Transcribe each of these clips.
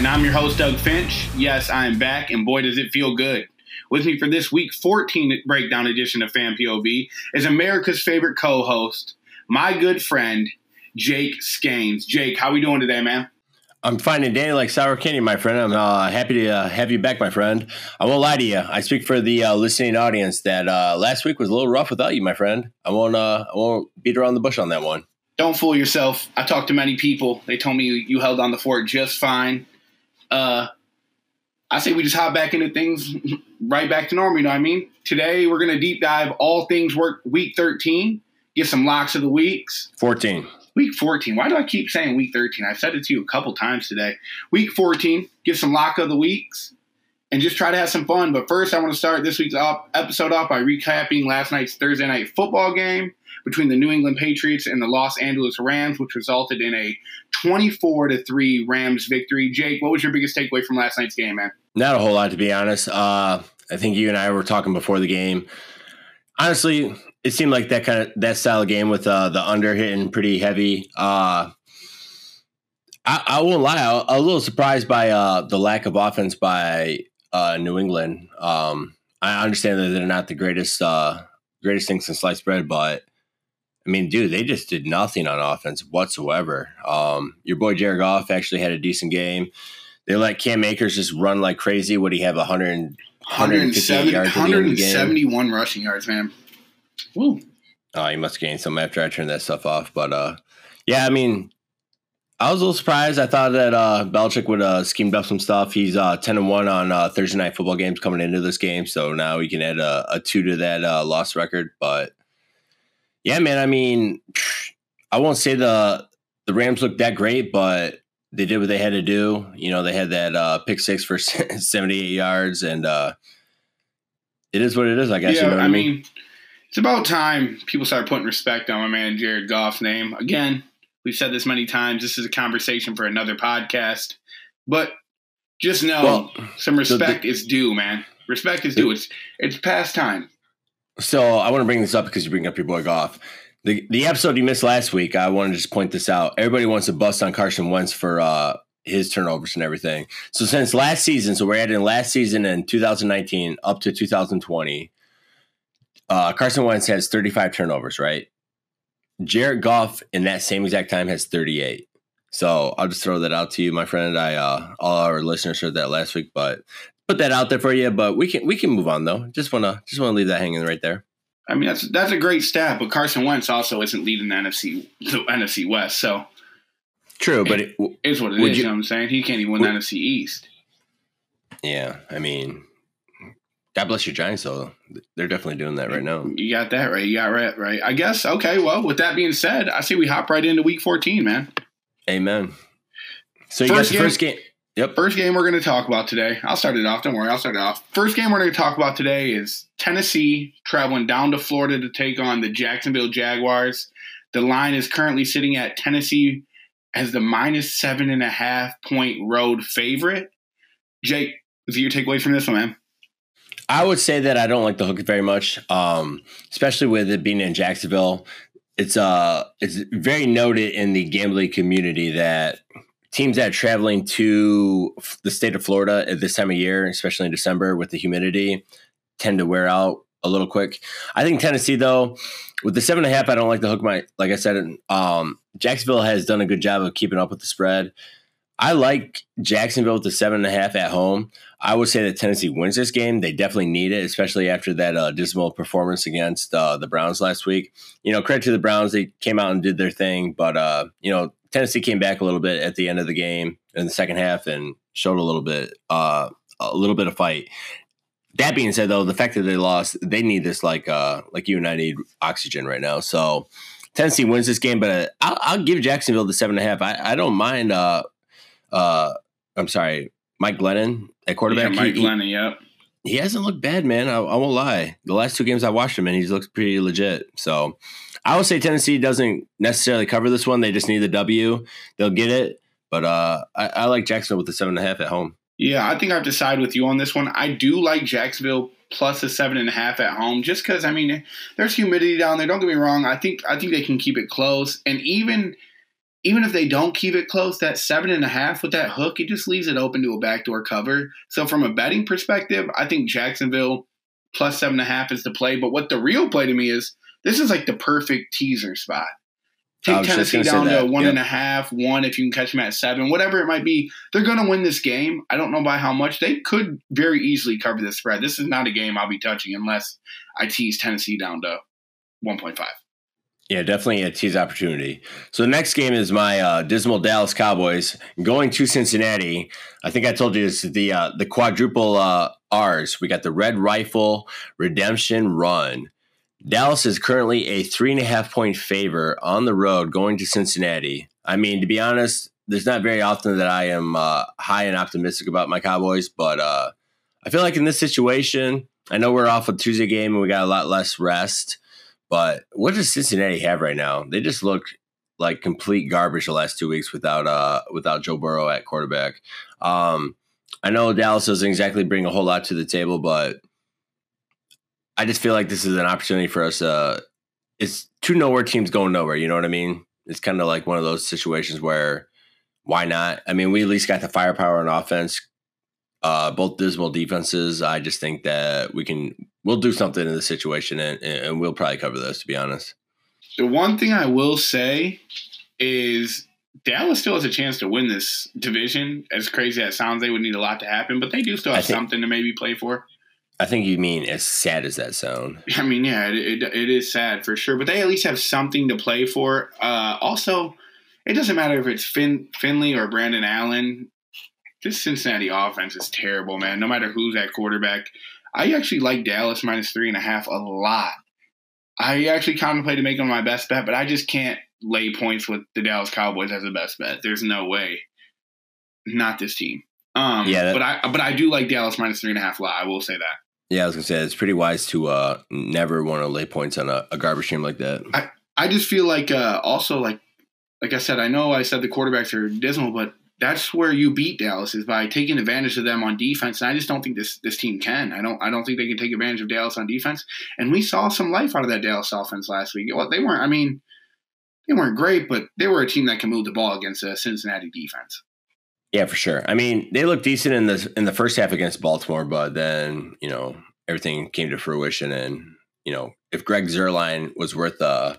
and I'm your host, Doug Finch. Yes, I am back, and boy, does it feel good. With me for this week 14 breakdown edition of Fan POV is America's favorite co host, my good friend, Jake Scanes. Jake, how are we doing today, man? I'm finding Danny like sour candy, my friend. I'm uh, happy to uh, have you back, my friend. I won't lie to you. I speak for the uh, listening audience that uh, last week was a little rough without you, my friend. I won't. Uh, I won't beat around the bush on that one. Don't fool yourself. I talked to many people. They told me you, you held on the fort just fine. Uh, I say we just hop back into things right back to normal. You know what I mean? Today we're gonna deep dive all things work week 13. Get some locks of the weeks. 14. Week 14. Why do I keep saying week 13? I've said it to you a couple times today. Week 14, Get some lock of the weeks and just try to have some fun. But first, I want to start this week's op- episode off by recapping last night's Thursday night football game between the New England Patriots and the Los Angeles Rams, which resulted in a 24 to 3 Rams victory. Jake, what was your biggest takeaway from last night's game, man? Not a whole lot, to be honest. Uh, I think you and I were talking before the game. Honestly, it seemed like that kind of that style of game with uh, the under hitting pretty heavy. Uh, I, I won't lie, I, was a little surprised by uh, the lack of offense by uh, New England. Um, I understand that they're not the greatest uh, greatest things in sliced bread, but I mean, dude, they just did nothing on offense whatsoever. Um, your boy Jared Goff actually had a decent game. They let Cam Akers just run like crazy. Would he have 100, 158 yards 171 rushing yards, man. Woo. Oh, he must gain some after I turned that stuff off. But uh, yeah, I mean, I was a little surprised. I thought that uh, Belichick would uh, schemed up some stuff. He's uh, ten and one on uh, Thursday night football games coming into this game, so now we can add a, a two to that uh, loss record. But yeah, man, I mean, I won't say the the Rams looked that great, but they did what they had to do. You know, they had that uh, pick six for seventy eight yards, and uh, it is what it is. I guess. Yeah, you know I I mean, mean, it's about time people start putting respect on my man Jared Goff's name. Again, we've said this many times. This is a conversation for another podcast, but just know Well, some respect the- is due, man. Respect is due. It's it's past time. So I want to bring this up because you bring up your boy Goff. The the episode you missed last week, I want to just point this out. Everybody wants to bust on Carson Wentz for uh, his turnovers and everything. So since last season, so we're adding last season in 2019 up to 2020. Uh, Carson Wentz has 35 turnovers, right? Jared Goff in that same exact time has 38. So I'll just throw that out to you, my friend. And I uh, all our listeners heard that last week, but put that out there for you. But we can we can move on though. Just wanna just wanna leave that hanging right there. I mean, that's that's a great stat, but Carson Wentz also isn't leading the NFC the NFC West, so True, but it, it's what it is. You, you- know what I'm saying? He can't even win Would- the NFC East. yeah, I mean, God bless your Giants though. They're definitely doing that right now. You got that right. You got right. Right. I guess. Okay. Well, with that being said, I say we hop right into Week 14, man. Amen. So you First got the game- first game. Yep. First game we're going to talk about today. I'll start it off. Don't worry. I'll start it off. First game we're going to talk about today is Tennessee traveling down to Florida to take on the Jacksonville Jaguars. The line is currently sitting at Tennessee as the minus seven and a half point road favorite. Jake, is your takeaway from this one, man? I would say that I don't like the hook very much, um, especially with it being in Jacksonville. It's uh, it's very noted in the gambling community that teams that are traveling to the state of Florida at this time of year, especially in December with the humidity, tend to wear out a little quick. I think Tennessee, though, with the seven and a half, I don't like the hook. My like I said, um, Jacksonville has done a good job of keeping up with the spread. I like Jacksonville with the seven and a half at home. I would say that Tennessee wins this game. They definitely need it, especially after that uh, dismal performance against uh, the Browns last week. You know, credit to the Browns; they came out and did their thing. But uh, you know, Tennessee came back a little bit at the end of the game in the second half and showed a little bit, uh, a little bit of fight. That being said, though, the fact that they lost, they need this like uh, like you and I need oxygen right now. So Tennessee wins this game, but uh, I'll, I'll give Jacksonville the seven and a half. I, I don't mind. Uh, uh, I'm sorry, Mike Glennon at quarterback. Yeah, Mike he, he- Lennon, yep. he hasn't looked bad, man. I, I won't lie. The last two games I watched him, and he's looked pretty legit. So I would say Tennessee doesn't necessarily cover this one. They just need the W. They'll get it. But uh, I, I like Jacksonville with the seven and a half at home. Yeah, I think I have to side with you on this one. I do like Jacksonville plus a seven and a half at home, just because I mean there's humidity down there. Don't get me wrong. I think I think they can keep it close, and even even if they don't keep it close, that seven and a half with that hook, it just leaves it open to a backdoor cover. So from a betting perspective, I think Jacksonville plus seven and a half is the play. But what the real play to me is this is like the perfect teaser spot. Take Tennessee down to one yep. and a half, one if you can catch them at seven, whatever it might be. They're going to win this game. I don't know by how much. They could very easily cover the spread. This is not a game I'll be touching unless I tease Tennessee down to 1.5. Yeah, definitely a tease opportunity. So the next game is my uh, dismal Dallas Cowboys going to Cincinnati. I think I told you it's the uh, the quadruple uh, R's. We got the Red Rifle Redemption Run. Dallas is currently a three and a half point favor on the road going to Cincinnati. I mean, to be honest, there's not very often that I am uh, high and optimistic about my Cowboys, but uh, I feel like in this situation, I know we're off a Tuesday game and we got a lot less rest. But what does Cincinnati have right now? They just look like complete garbage the last two weeks without uh without Joe Burrow at quarterback. Um, I know Dallas doesn't exactly bring a whole lot to the table, but I just feel like this is an opportunity for us. Uh, it's two nowhere teams going nowhere. You know what I mean? It's kind of like one of those situations where why not? I mean, we at least got the firepower on offense. Uh, both dismal defenses. I just think that we can we'll do something in the situation and, and we'll probably cover this to be honest. The one thing I will say is Dallas still has a chance to win this division. As crazy as it sounds, they would need a lot to happen, but they do still have think, something to maybe play for. I think you mean as sad as that sound. I mean, yeah, it, it, it is sad for sure, but they at least have something to play for. Uh, also, it doesn't matter if it's Finn, Finley or Brandon Allen. This Cincinnati offense is terrible, man. No matter who's at quarterback, I actually like Dallas minus three and a half a lot. I actually contemplated making my best bet, but I just can't lay points with the Dallas Cowboys as the best bet. There's no way. Not this team. Um, yeah, that, but I but I do like Dallas minus three and a half a lot. I will say that. Yeah, I was gonna say it's pretty wise to uh, never want to lay points on a, a, garbage team like that. I, I just feel like uh, also like like I said, I know I said the quarterbacks are dismal, but that's where you beat Dallas is by taking advantage of them on defense. And I just don't think this this team can. I don't I don't think they can take advantage of Dallas on defense. And we saw some life out of that Dallas offense last week. Well, they weren't. I mean, they weren't great, but they were a team that can move the ball against a Cincinnati defense. Yeah, for sure. I mean, they looked decent in the in the first half against Baltimore, but then you know everything came to fruition, and you know if Greg Zuerlein was worth uh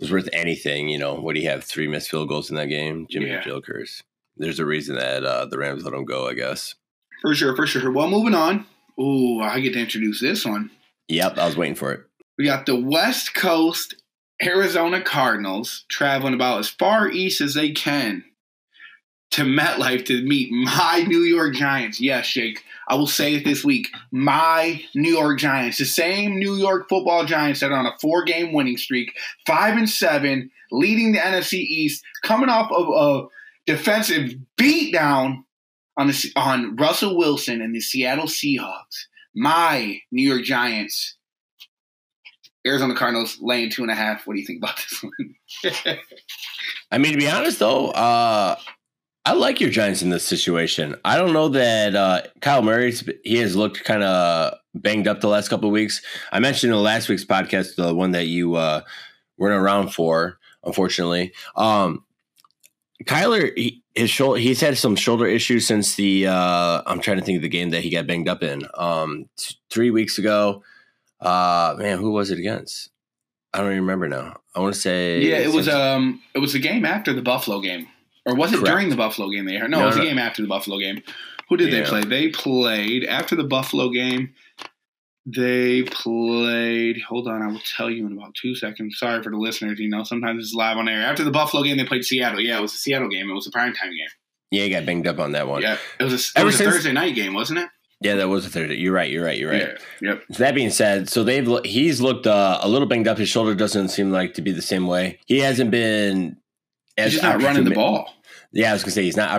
was worth anything, you know, would he have three missed field goals in that game? Jimmy yeah. Jokers there's a reason that uh, the Rams let him go, I guess. For sure, for sure. Well, moving on. Ooh, I get to introduce this one. Yep, I was waiting for it. We got the West Coast Arizona Cardinals traveling about as far east as they can to MetLife to meet my New York Giants. Yes, Jake, I will say it this week. My New York Giants, the same New York Football Giants that are on a four-game winning streak, five and seven, leading the NFC East, coming off of a defensive beatdown on the on Russell Wilson and the Seattle Seahawks. My New York Giants, Arizona Cardinals laying two and a half. What do you think about this one? I mean, to be honest though, uh, I like your Giants in this situation. I don't know that uh, Kyler Murray he has looked kind of banged up the last couple of weeks. I mentioned in the last week's podcast, the one that you uh, weren't around for, unfortunately. Um, Kyler, he, his shoulder, he's had some shoulder issues since the. Uh, I'm trying to think of the game that he got banged up in. Um, t- three weeks ago. Uh, man, who was it against? I don't even remember now. I want to say. Yeah, it was um, it was the game after the Buffalo game, or was it Correct. during the Buffalo game? They no, no, it was no. the game after the Buffalo game. Who did yeah. they play? They played after the Buffalo game. They played. Hold on, I will tell you in about two seconds. Sorry for the listeners. You know, sometimes it's live on air. After the Buffalo game, they played Seattle. Yeah, it was a Seattle game. It was a prime time game. Yeah, he got banged up on that one. Yeah, it was a, it was a Thursday night game, wasn't it? Yeah, that was a Thursday. You're right. You're right. You're right. Yeah, yep. So that being said, so they've he's looked uh, a little banged up. His shoulder doesn't seem like to be the same way. He hasn't been as he's not running the ball. Yeah, I was gonna say he's not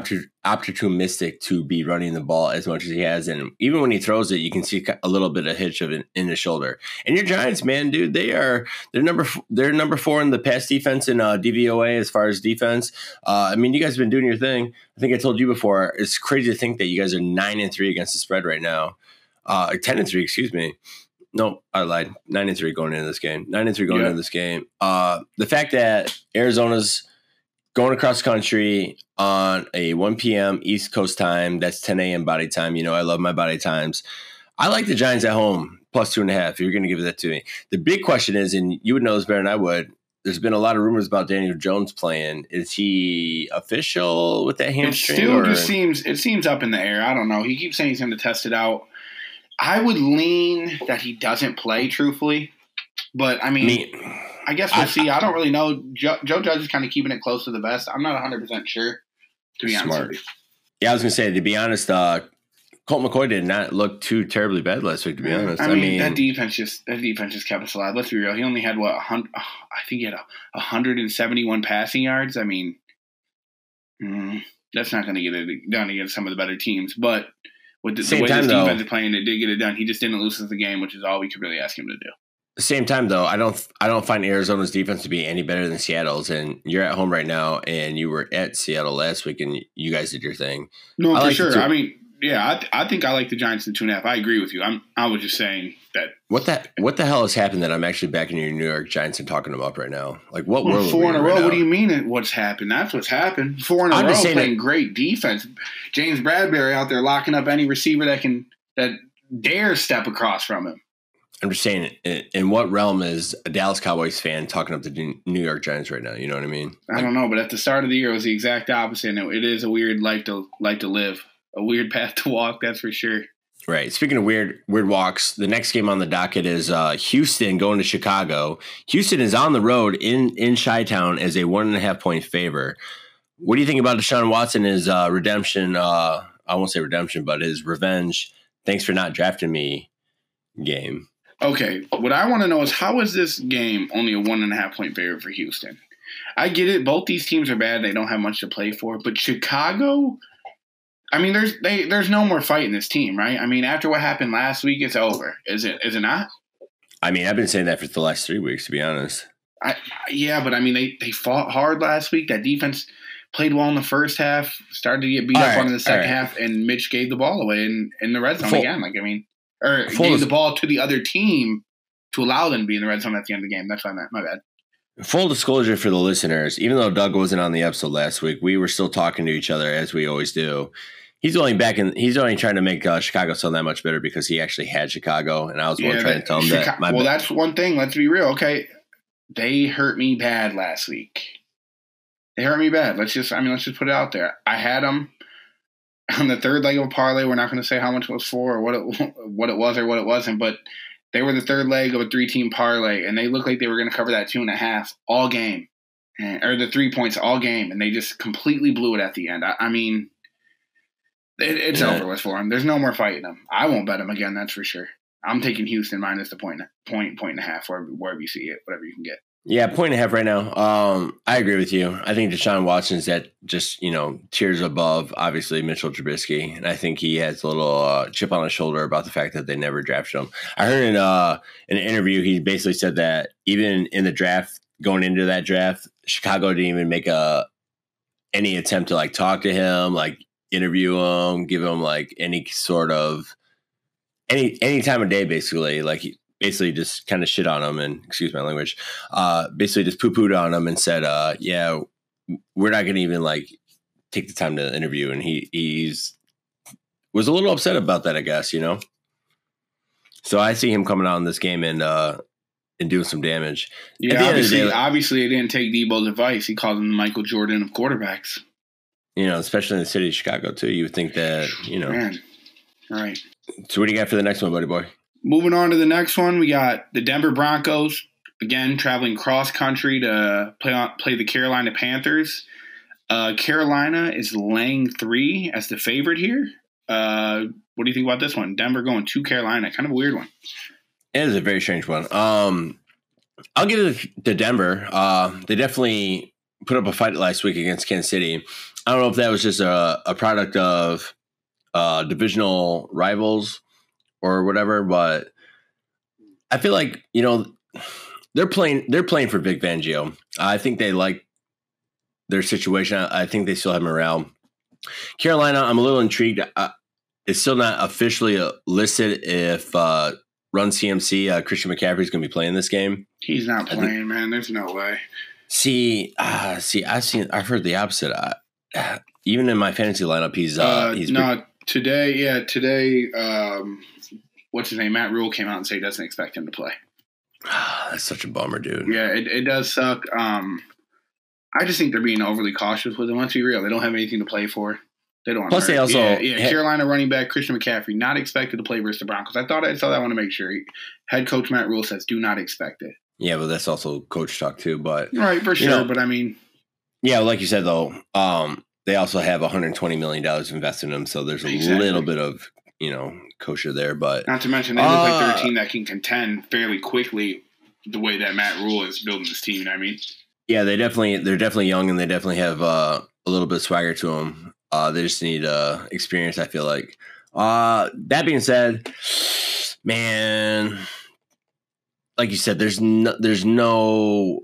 opportunistic to be running the ball as much as he has, and even when he throws it, you can see a little bit of hitch of it in his shoulder. And your Giants, man, dude, they are they're number they're number four in the pass defense in uh, DVOA as far as defense. Uh, I mean, you guys have been doing your thing. I think I told you before. It's crazy to think that you guys are nine and three against the spread right now. Uh, ten and three, excuse me. No, I lied. Nine and three going into this game. Nine and three going Yeah. into this game. Uh, the fact that Arizona's going across country on a 1 p.m. East Coast time, that's 10 a.m. body time. You know, I love my body times. I like the Giants at home plus two and a half. You're going to give that to me, the big question is, and you would know this better than I would. There's been a lot of rumors about Daniel Jones playing. Is he official with that hamstring? It still or- just seems it seems up in the air. I don't know. He keeps saying he's going to test it out. I would lean that he doesn't play, truthfully. But I mean, Me, I guess we'll I- see. I don't really know. Joe, Joe Judge is kind of keeping it close to the vest. I'm not 100 percent sure. To be honest Smart. you. yeah, I was going to say, to be honest, uh, Colt McCoy did not look too terribly bad last week, to be honest. I mean, that defense just that defense just kept us alive. Let's be real. He only had what a hun- I think he had a 171 passing yards. I mean, mm, that's not going to get it done against some of the better teams. But with the, the way time, this though- defense is playing, it did get it done. He just didn't lose us the game, which is all we could really ask him to do. Same time though, I don't I don't find Arizona's defense to be any better than Seattle's. And you're at home right now, and you were at Seattle last week, and you guys did your thing. No, I for like sure. too. I mean, yeah, I, th- I think I like the Giants in two and a half. I agree with you. I'm I was just saying that What the what the hell has happened that I'm actually backing your New York Giants and talking them up right now? Like what Well, world? four in a row. now? What do you mean? What's happened? That's what's happened. Four in a I'm row, playing that- great defense. James Bradberry out there locking up any receiver that can that dare step across from him. I'm just saying, in, what realm is a Dallas Cowboys fan talking up the New York Giants right now? You know what I mean? I don't know, but at the start of the year, it was the exact opposite. And it, it is a weird life to life to live, a weird path to walk. That's for sure. Right. Speaking of weird weird walks, the next game on the docket is uh, Houston going to Chicago. Houston is on the road in in Chi Town as a one and a half point favor. What do you think about Deshaun Watson? His uh, redemption? Uh, I won't say redemption, but his revenge. Thanks for not drafting me. Game. Okay, what I want to know is how is this game only a one and a half point favorite for Houston? I get it. Both these teams are bad. They don't have much to play for. But Chicago, I mean, there's they there's no more fight in this team, right? I mean, after what happened last week, it's over. Is it? Is it not? I mean, I've been saying that for the last three weeks, to be honest. I, Yeah, but I mean, they they fought hard last week. That defense played well in the first half. Started to get beat All up right, on in the second right. half, and Mitch gave the ball away in in the red zone again. Like I mean, or Full gave the ball to the other team to allow them to be in the red zone at the end of the game. That's what I meant. My bad. Full disclosure for the listeners, even though Doug wasn't on the episode last week, we were still talking to each other as we always do. He's only back in. He's only trying to make uh, Chicago sound that much better because he actually had Chicago, and I was one trying to tell him Chica- that. Well, that's one thing. Let's be real. Okay, they hurt me bad last week. They hurt me bad. Let's just. I mean, let's just put it out there. I had them on the third leg of a parlay. We're not going to say how much it was for or what it what it was or what it wasn't, but they were the third leg of a three team parlay, and they looked like they were going to cover that two and a half all game, and, or the three points all game, and they just completely blew it at the end. I, I mean. It, it's Yeah. over with for them. There's no more fighting them. I won't bet them again. That's for sure. I'm taking Houston minus the point, point, point and a half, wherever, wherever you see it, whatever you can get. Yeah, point and a half right now. Um, I agree with you. I think Deshaun Watson's at just you know tiers above, obviously Mitchell Trubisky, and I think he has a little uh, chip on his shoulder about the fact that they never drafted him. I heard in uh, an interview he basically said that even in the draft, going into that draft, Chicago didn't even make a any attempt to like talk to him, like interview him, give him like any sort of any any time of day, basically. Like he basically just kind of shit on him and excuse my language uh, basically just poo pooed on him and said, uh, "Yeah, we're not going to even like take the time to interview." And he he's was a little upset about that, I guess. You know. So I see him coming out in this game and uh, and doing some damage. Yeah, end the obviously, day- obviously, they didn't take Debo's advice. He called him the Michael Jordan of quarterbacks. You know, especially in the city of Chicago too. You would think that you know. Man, all right. So what do you got for the next one, buddy boy? Moving on to the next one, we got the Denver Broncos again traveling cross country to play on, play the Carolina Panthers. Uh, Carolina is laying three as the favorite here. Uh, what do you think about this one? Denver going to Carolina, kind of a weird one. It is a very strange one. Um, I'll give it to Denver. Uh, they definitely put up a fight last week against Kansas City. I don't know if that was just a, a product of uh, divisional rivals or whatever, but I feel like you know they're playing. They're playing for Vic Fangio. I think they like their situation. I, I think they still have morale. Carolina, I'm a little intrigued. I, it's still not officially uh, listed if uh, Run CMC uh, Christian McCaffrey is going to be playing this game. He's not playing, think- man. There's no way. See, uh, see, I've seen, I've heard the opposite. I, even in my fantasy lineup, he's uh, Uh, he's no, today, yeah, today, um, what's his name? Matt Rhule came out and said he doesn't expect him to play. that's such a bummer, dude. Yeah, it, it does suck. Um, I just think they're being overly cautious with him. Let's be real; they don't have anything to play for. They don't. want Plus to they also- yeah, yeah, Carolina running back Christian McCaffrey not expected to play versus the Broncos. I thought I saw that. I want to make sure. Head coach Matt Rhule says do not expect it. Yeah, but that's also coach talk too. But Right, for sure. know- but I mean, yeah, like you said though, um, they also have 120 million dollars invested in them, so there's a Exactly. little bit of you know kosher there. But not to mention they look like they're Uh, a team that can contend fairly quickly. The way that Matt Rhule is building this team, I mean, yeah, they definitely they're definitely young and they definitely have uh, a little bit of swagger to them. Uh, they just need uh, experience. I feel like. Uh, that being said, man, like you said, there's no there's no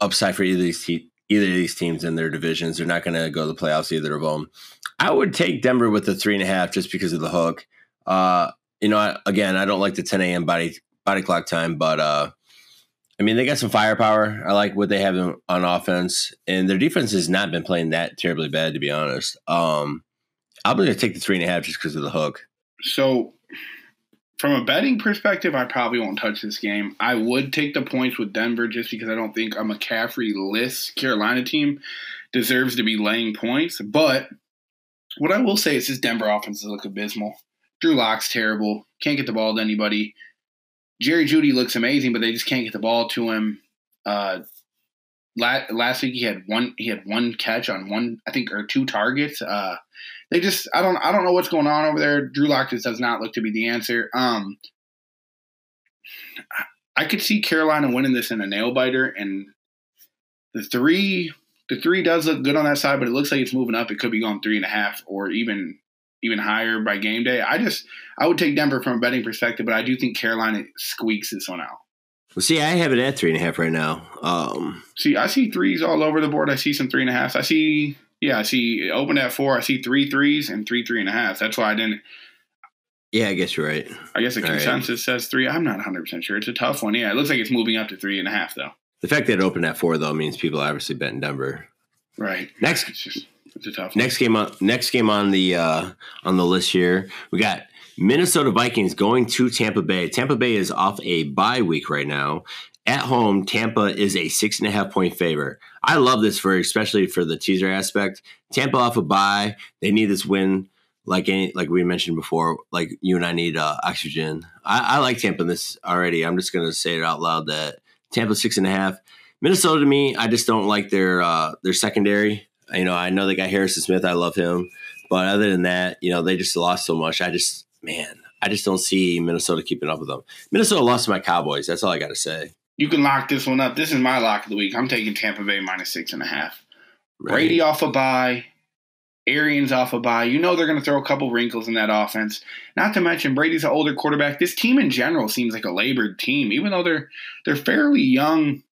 upside for either of these te- either of these teams in their divisions. They're not going to go to the playoffs either of them. I would take Denver with the three and a half just because of the hook. Uh, you know, I, again, I don't like the 10 a.m. body body clock time, but uh, I mean, they got some firepower. I like what they have on offense, and their defense has not been playing that terribly bad, to be honest. Um, I'm going to take the three and a half just because of the hook. So, from a betting perspective, I probably won't touch this game. I would take the points with Denver just because I don't think a McCaffrey list Carolina team deserves to be laying points. But what I will say is this Denver offense look abysmal. Drew Lock's terrible. Can't get the ball to anybody. Jerry Jeudy looks amazing, but they just can't get the ball to him. Uh, la- last week he had one. He had one catch on one, I think, or two targets. Uh, they just I don't I don't know what's going on over there. Drew Lock just does not look to be the answer. Um I could see Carolina winning this in a nail biter and the three the three does look good on that side, but it looks like it's moving up. It could be going three and a half or even even higher by game day. I just I would take Denver from a betting perspective, but I do think Carolina squeaks this one out. Well, see, I have it at three and a half right now. Um, See, I see threes all over the board. I see some three and a half. I see, yeah, I see it open at four. I see three threes and three three and a half. That's why I didn't. yeah, I guess you're right. I guess the All right. consensus says three. I'm not 100 percent sure. It's a tough one. Yeah, it looks like it's moving up to three and a half though. The fact that it opened at four though means people obviously bet in Denver. Right. Next- it's just it's a tough. One. Next game on next game on the uh, on the list here, we got Minnesota Vikings going to Tampa Bay. Tampa Bay is off a bye week right now. At home, Tampa is a six and a half point favor. I love this for especially for the teaser aspect. Tampa off a bye, they need this win. Like any, like we mentioned before, like you and I need uh, oxygen. I, I like Tampa this already. I'm just gonna say it out loud that Tampa six and a half. Minnesota to me, I just don't like their uh, their secondary. You know, I know they got Harrison Smith. I love him, but other than that, you know, they just lost so much. I just, man, I just don't see Minnesota keeping up with them. Minnesota lost to my Cowboys. That's all I got to say. You can lock this one up. This is my lock of the week. I'm taking Tampa Bay minus six and a half. Right? Brady off a bye. Arians off a bye. You know they're going to throw a couple wrinkles in that offense. Not to mention Brady's an older quarterback. This team in general seems like a labored team, even though they're they're fairly young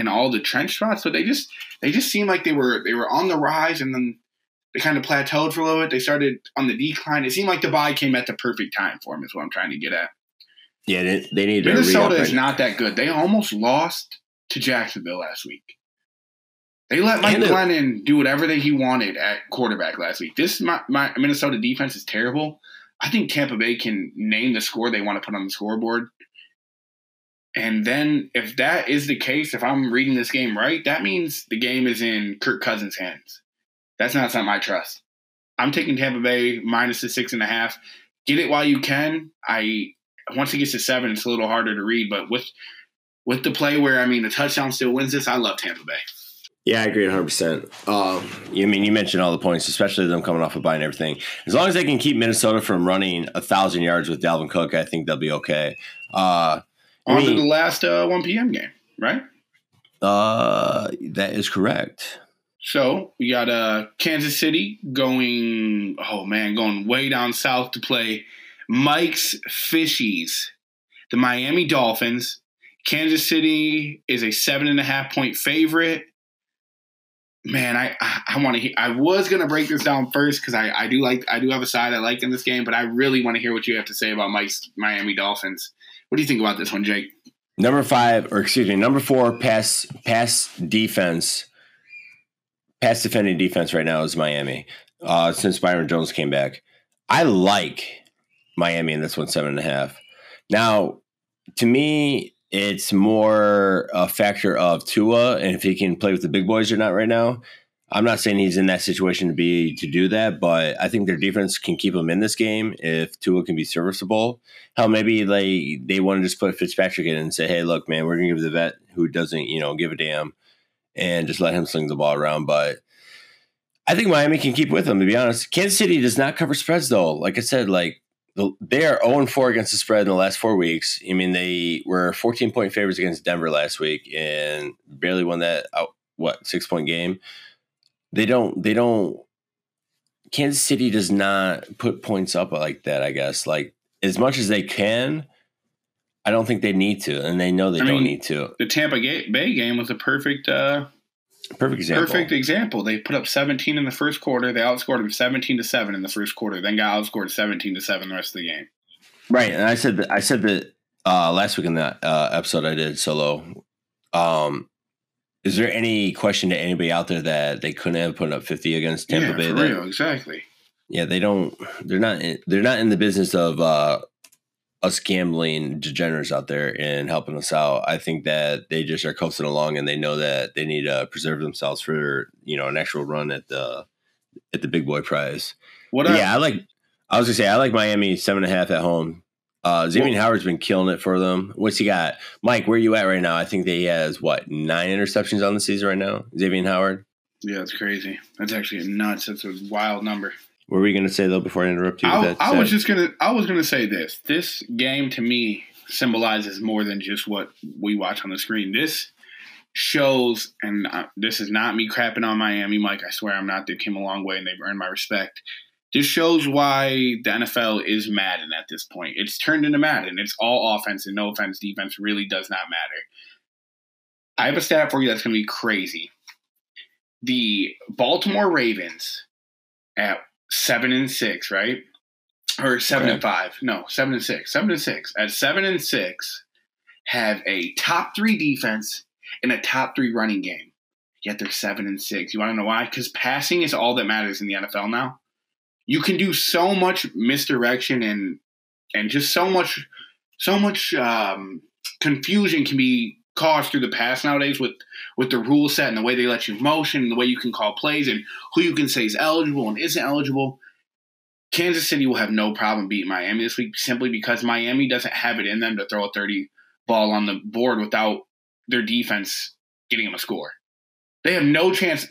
in all the trench spots. But they just they just seem like they were they were on the rise and then they kind of plateaued for a little bit. They started on the decline. It seemed like the bye came at the perfect time for them. Is what I'm trying to get at. Yeah, they, they need to Minnesota is not that good. They almost lost to Jacksonville last week. They let Mike Glennon do whatever that he wanted at quarterback last week. This my, my Minnesota defense is terrible. I think Tampa Bay can name the score they want to put on the scoreboard. And then if that is the case, if I'm reading this game right, that means the game is in Kirk Cousins' hands. That's not something I trust. I'm taking Tampa Bay minus the six and a half. Get it while you can. I once it gets to seven, it's a little harder to read. But with with the play where I mean the touchdown still wins this, I love Tampa Bay. Yeah, I agree 100. percent Um, you I mean you mentioned all the points, especially them coming off a bye and everything. As long as they can keep Minnesota from running a thousand yards with Dalvin Cook, I think they'll be okay. Uh, I On to the last uh, 1 p.m. game, right? uh, that is correct. So we got uh, Kansas City going, oh man, going way down south to play Mike's Fishies, the Miami Dolphins. Kansas City is a seven and a half point favorite. man, I I, I want to hear. I was gonna break this down first because I I do like I do have a side I like in this game, but I really want to hear what you have to say about Mike's Miami Dolphins. What do you think about this one, Jake? Number five, or excuse me, number four pass pass defense, pass defending defense right now is Miami. Uh, since Byron Jones came back, I like Miami in this one seven and a half. Now, to me, it's more a factor of Tua and if he can play with the big boys or not right now. I'm not saying he's in that situation to be to do that, but I think their defense can keep him in this game if Tua can be serviceable. Hell, maybe they they want to just put Fitzpatrick in and say, "Hey, look, man, we're gonna give the vet who doesn't, you know, give a damn, and just let him sling the ball around." But I think Miami can keep with them. To be honest, Kansas City does not cover spreads though. Like I said, like they are 0 4 against the spread in the last four weeks. I mean, they were 14 point favorites against Denver last week and barely won that out, what six point game. They don't. They don't. Kansas City does not put points up like that. I guess like as much as they can. I don't think they need to, and they know they I don't mean, need to. The Tampa Bay game was a perfect uh, Perfect example. Perfect example. They put up 17 in the first quarter. They outscored them 17 to 7 in the first quarter, then got outscored 17 to 7 the rest of the game. Right. And I said that I said that uh, last week in that uh, episode I did solo. Um, is there any question to anybody out there that they couldn't have put up 50 against Tampa yeah, Bay? For real, exactly. Yeah, they don't. They're not. In, they're not in the business of uh, us gambling degenerates out there and helping us out. I think that they just are coasting along and they know that they need to preserve themselves for you know an actual run at the at the big boy prize. What? yeah, I like. I was gonna say I like Miami seven and a half at home. Uh, Xavier Howard's been killing it for them. What's he got? Mike, where are you at right now? I think that he has what nine interceptions on the season right now. Xavier Howard. Yeah, that's crazy. That's actually nuts. That's a wild number. What were we going to say though before I interrupt you? I, I was just gonna I was gonna say this. This game to me symbolizes more than just what we watch on the screen. This shows, and uh, this is not me crapping on Miami, Mike. I swear I'm not. They came a long way and they've earned my respect. This shows why the NFL is Madden at this point. It's turned into Madden. It's all offense and no offense. Defense really does not matter. I have a stat for you that's going to be crazy. The Baltimore Ravens at seven and six, right? Or seven and five. No, seven and six. Seven and six. At seven and six, have a top three defense and a top three running game. Yet they're seven and six. You want to know why? Because passing is all that matters in the NFL now. You can do so much misdirection and and just so much so much um, confusion can be caused through the pass nowadays with with the rule set and the way they let you motion and the way you can call plays and who you can say is eligible and isn't eligible. Kansas City will have no problem beating Miami this week simply because Miami doesn't have it in them to throw a 30 ball on the board without their defense getting them a score. They have no chance.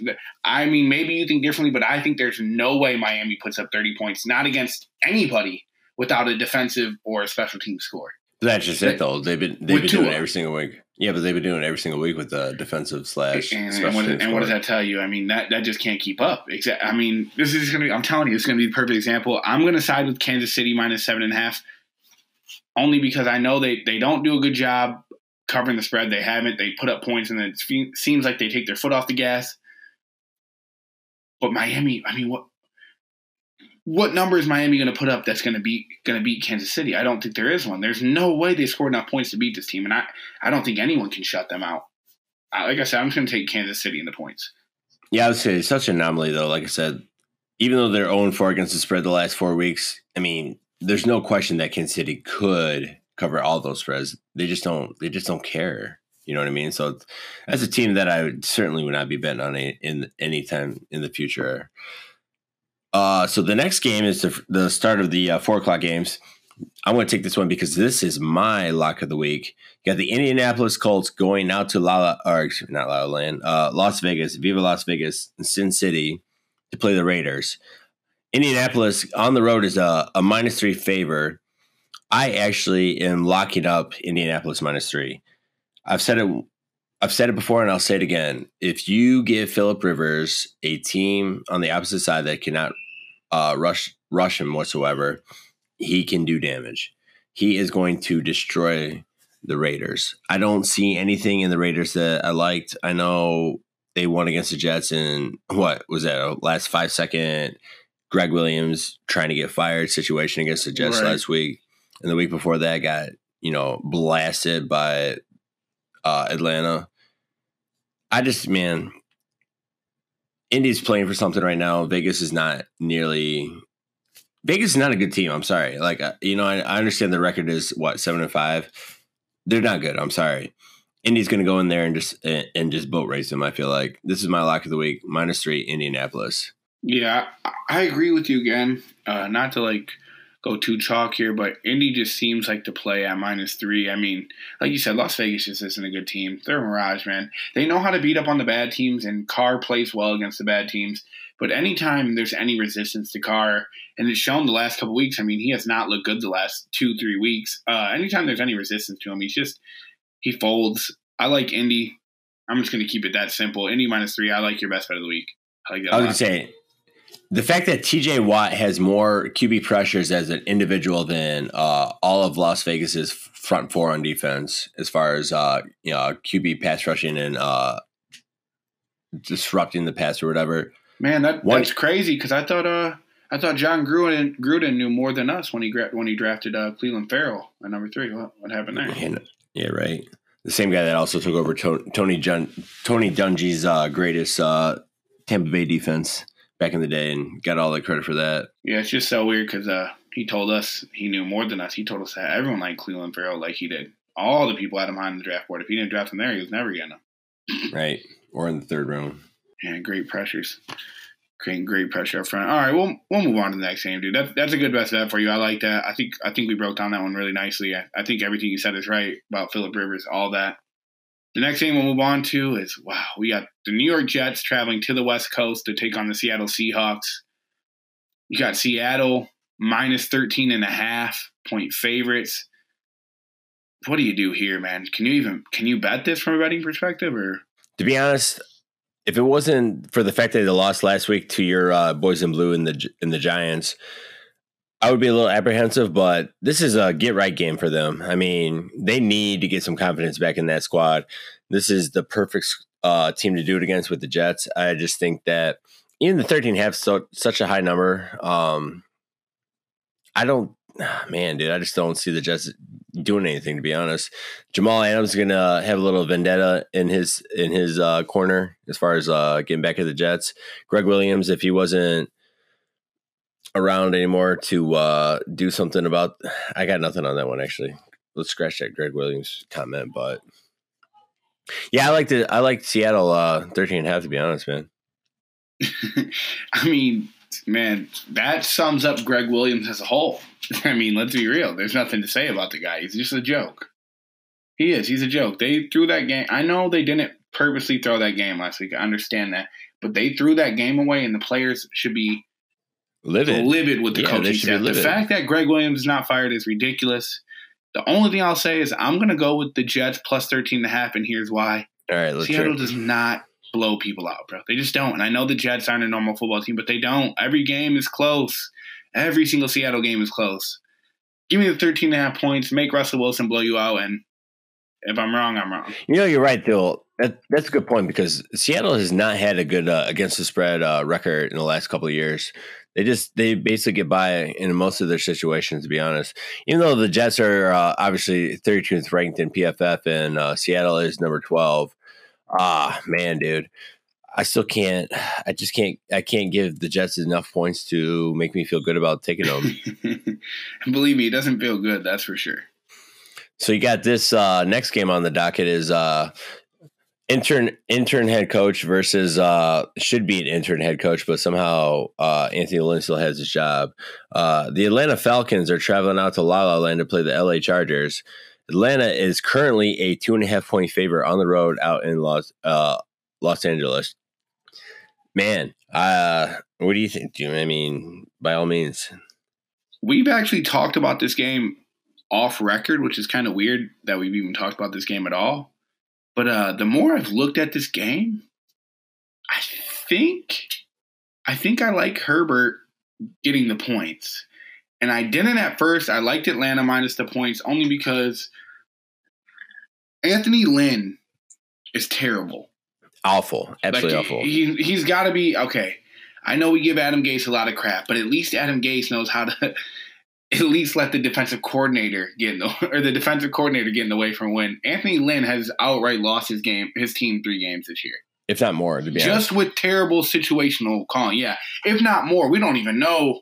I mean, maybe you think differently, but I think there's no way Miami puts up 30 points, not against anybody, without a defensive or a special team score. That's just it, though. They've been they've been doing it every single week. Yeah, but they've been doing it every single week with the defensive slash. And, and, what, and what, does that tell you? I mean, that that just can't keep up. Exactly. I mean, this is going to be. I'm telling you, it's going to be a perfect example. I'm going to side with Kansas City minus seven and a half, only because I know they they don't do a good job covering the spread. They haven't. They put up points, and it seems like they take their foot off the gas. But Miami, I mean, what what number is Miami going to put up that's going to beat going to beat Kansas City? I don't think there is one. There's no way they scored enough points to beat this team, and I I don't think anyone can shut them out. Like I said, I'm just going to take Kansas City in the points. Yeah, I would say it's such an anomaly though. Like I said, even though they're 0 4 against the spread the last four weeks, I mean, there's no question that Kansas City could cover all those spreads. They just don't. They just don't care. You know what I mean? So that's a team that I would, certainly would not be betting on in any time in the future. Uh, so the next game is the, the start of the uh, four o'clock games. I want to take this one because this is my lock of the week. You got the Indianapolis Colts going out to Lala, or not La La Land, uh, Las Vegas, Viva Las Vegas, and Sin City to play the Raiders. Indianapolis on the road is a, a minus three favor. I actually am locking up Indianapolis minus three. I've said it. I've said it before, and I'll say it again. If you give Philip Rivers a team on the opposite side that cannot uh, rush rush him whatsoever, he can do damage. He is going to destroy the Raiders. I don't see anything in the Raiders that I liked. I know they won against the Jets and what was that a last five second Gregg Williams trying to get fired situation against the Jets Right. last week, and the week before that got you know blasted by uh, Atlanta. I just man, Indy's playing for something right now. Vegas is not nearly. Vegas is not a good team. I'm sorry. Like uh, you know, I, I understand the record is what seven and five. They're not good. I'm sorry. Indy's going to go in there and just and, and just boat race them. I feel like this is my lock of the week. Minus three, Indianapolis. Yeah, I- I agree with you again. Uh, not to like go too chalk here, but Indy just seems like to play at minus three. I mean, like you said, Las Vegas just isn't a good team. They're a mirage, man. They know how to beat up on the bad teams, and Carr plays well against the bad teams. But anytime there's any resistance to Carr, and it's shown the last couple weeks, I mean, he has not looked good the last two, three weeks. Uh, anytime there's any resistance to him, he's just he folds. I like Indy. I'm just going to keep it that simple. Indy minus three. I like your best bet of the week. I like that. I a was lot. going to say the fact that TJ Watt has more QB pressures as an individual than uh, all of Las Vegas's front four on defense, as far as uh, you know QB pass rushing and uh, disrupting the pass or whatever. Man, that One- that's crazy because I thought uh I thought Jon Gruden Gruden knew more than us when he gra- when he drafted uh, Clelin Ferrell at number three. What what happened there? Yeah, right. The same guy that also took over To- Tony Jun- Tony Dungy's uh, greatest uh, Tampa Bay defense back in the day, and got all the credit for that. Yeah, it's just so weird because uh he told us he knew more than us. He told us that everyone liked Clelin Ferrell like he did. All the people had him high on the draft board. If he didn't draft him there, he was never getting him. Right, or in the third round. Yeah, great pressures. Creating great pressure up front. All right, we'll we'll move on to the next game, dude. That's that's a good best bet for you. I like that. I think I think we broke down that one really nicely. I, I think everything you said is right about Philip Rivers, all that. The next game we'll move on to is wow, we got the New York Jets traveling to the West Coast to take on the Seattle Seahawks. You got Seattle minus 13 and a half point favorites. What do you do here, man? Can you even can you bet this from a betting perspective or To be honest, if it wasn't for the fact that they lost last week to your uh, boys in blue in the in the Giants, I would be a little apprehensive. But this is a get right game for them. I mean, they need to get some confidence back in that squad. This is the perfect uh, team to do it against with the Jets. I just think that even the 13 have so such a high number. Um, I don't, man, dude. I just don't see the Jets doing anything to be honest. Jamal Adams is gonna have a little vendetta in his in his uh, corner as far as uh, getting back to the Jets. Gregg Williams, if he wasn't around anymore to uh, do something about, I got nothing on that one actually. Let's scratch that Gregg Williams comment, but yeah, I like the I like Seattle uh, 13 and a half to be honest, man. I mean, man, that sums up Gregg Williams as a whole. I mean, let's be real. There's nothing to say about the guy. He's just a joke. He is. He's a joke. They threw that game. I know they didn't purposely throw that game last week. I understand that. But they threw that game away, and the players should be Livid. livid with the Yeah, coaching staff. The fact that Gregg Williams is not fired is ridiculous. The only thing I'll say is I'm going to go with the Jets plus 13 and a half, and here's why. All right, Seattle does not blow people out, bro. They just don't. And I know the Jets aren't a normal football team, but they don't. Every game is close. Every single Seattle game is close. Give me the 13 and a half points. Make Russell Wilson blow you out. And if I'm wrong, I'm wrong. You know, you're right, Bill. That, that's a good point because Seattle has not had a good uh, against the spread uh, record in the last couple of years. They just they basically get by in most of their situations. To be honest, even though the Jets are uh, obviously 32th ranked in PFF and uh, Seattle is number 12. Ah, man, dude, I still can't. I just can't. I can't give the Jets enough points to make me feel good about taking them. believe me, it doesn't feel good. That's for sure. So you got this uh, next game on the docket is uh, intern intern head coach versus uh, should be an intern head coach, but somehow uh, Anthony Lynn still has his job. Uh, the Atlanta Falcons are traveling out to La La Land to play the LA Chargers. Atlanta is currently a two and a half point favorite on the road out in Los uh, Los Angeles. Man, uh, what do you think? Do you, I mean, by all means, We've actually talked about this game off record, which is kind of weird that we've even talked about this game at all. But uh, the more I've looked at this game, I think I think I like Herbert getting the points. And I didn't at first. I liked Atlanta minus the points only because Anthony Lynn is terrible. awful, absolutely like, awful. He, he's got to be okay. I know we give Adam Gase a lot of crap, but at least Adam Gase knows how to at least let the defensive coordinator get in the or the defensive coordinator get in the way from when Anthony Lynn has outright lost his game, his team three games this year, if not more, to be honest. just with terrible situational calling. Yeah, if not more, we don't even know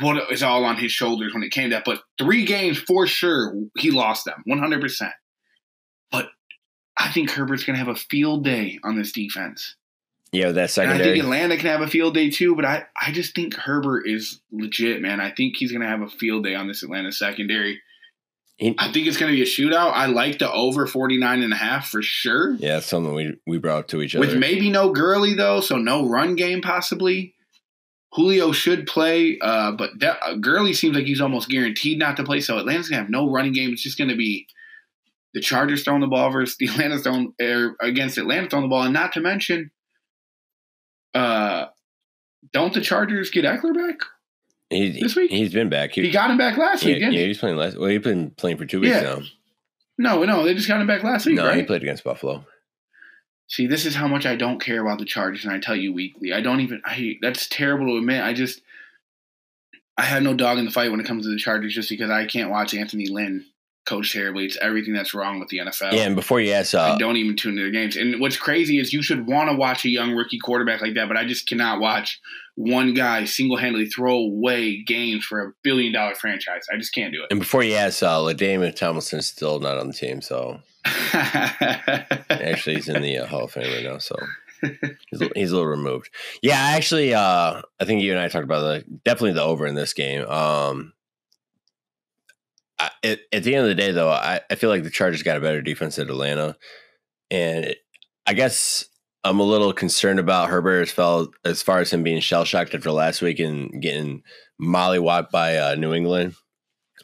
what is all on his shoulders when it came to that. But three games for sure, he lost them one hundred percent. But I think Herbert's going to have a field day on this defense. Yeah, that And I think Atlanta can have a field day too, but I, I just think Herbert is legit, man. I think he's going to have a field day on this Atlanta secondary. He- I think it's going to be a shootout. I like the over 49 and a half for sure. yeah, something we we brought up to each other. With maybe no Gurley though, so no run game possibly. Julio should play, uh, but that, uh, Gurley seems like he's almost guaranteed not to play. So Atlanta's gonna have no running game. It's just gonna be the Chargers throwing the ball versus the Atlanta throwing er, against Atlanta throwing the ball, and not to mention, uh, don't the Chargers get Ekeler back? he, this week? he's been back. He got him back last yeah, week, didn't yeah, he? he's playing last. Well, he's been playing for two weeks Yeah. now. No, no, they just got him back last week, No, right? he played against Buffalo. See, this is how much I don't care about the Chargers, and I tell you weekly. I don't even. I that's terrible to admit. I just I have no dog in the fight when it comes to the Chargers, just because I can't watch Anthony Lynn coach terribly. It's everything that's wrong with the NFL. Yeah, and before you ask, uh, I don't even tune into their games. And what's crazy is you should want to watch a young rookie quarterback like that, but I just cannot watch one guy single handedly throw away games for a billion dollar franchise. I just can't do it. and before you ask, uh, LaDainian Tomlinson's still not on the team, so actually he's in the uh, Hall of Fame right now, so he's, a- he's a little removed. Yeah, actually, uh, I think you and I talked about the definitely the over in this game. Um, I, at, at the end of the day, though, I, I feel like the Chargers got a better defense at Atlanta, and it, I guess I'm a little concerned about Herbert as as, far as him being shell shocked after last week and getting mollywopped by uh, New England.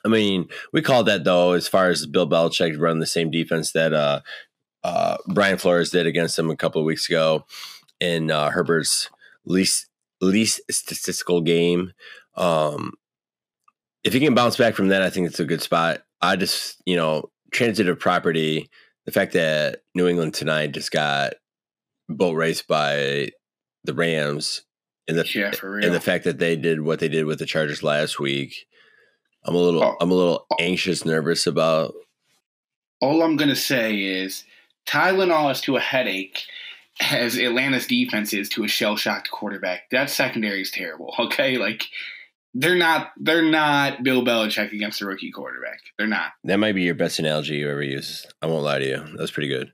I mean, we called that though, as far as Bill Belichick run the same defense that uh, uh, Brian Flores did against him a couple of weeks ago in uh, Herbert's least least statistical game. Um, if he can bounce back from that, I think it's a good spot. I just, you know, transitive property. The fact that New England tonight just got boat raced by the Rams, and the yeah, and the fact that they did what they did with the Chargers last week, I'm a little Oh. I'm a little oh. anxious, nervous about. All I'm gonna say is Tylenol is to a headache as Atlanta's defense is to a shell shocked quarterback. That secondary is terrible. Okay, like they're not they're not Bill Belichick against a rookie quarterback. They're not. That might be your best analogy you ever used. I won't lie to you. That was pretty good.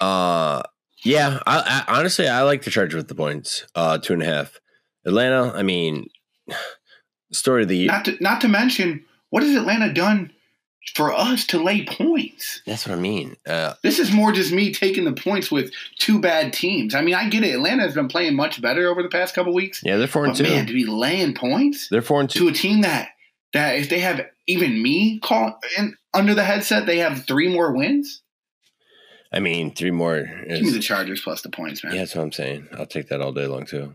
Uh yeah, I, I honestly I like the Chargers with the points. Uh two and a half. Atlanta, I mean story of the year. Not to not to mention what has Atlanta done for us to lay points? That's what I mean. Uh This is more just me taking the points with two bad teams. I mean, I get it. Atlanta has been playing much better over the past couple weeks. yeah, they're four and two. man, to be laying points they're four and two. to a team that that if they have even me call in under the headset, they have three more wins. I mean, three more Give me the Chargers plus the points, man. Yeah, that's what I'm saying. I'll take that all day long too.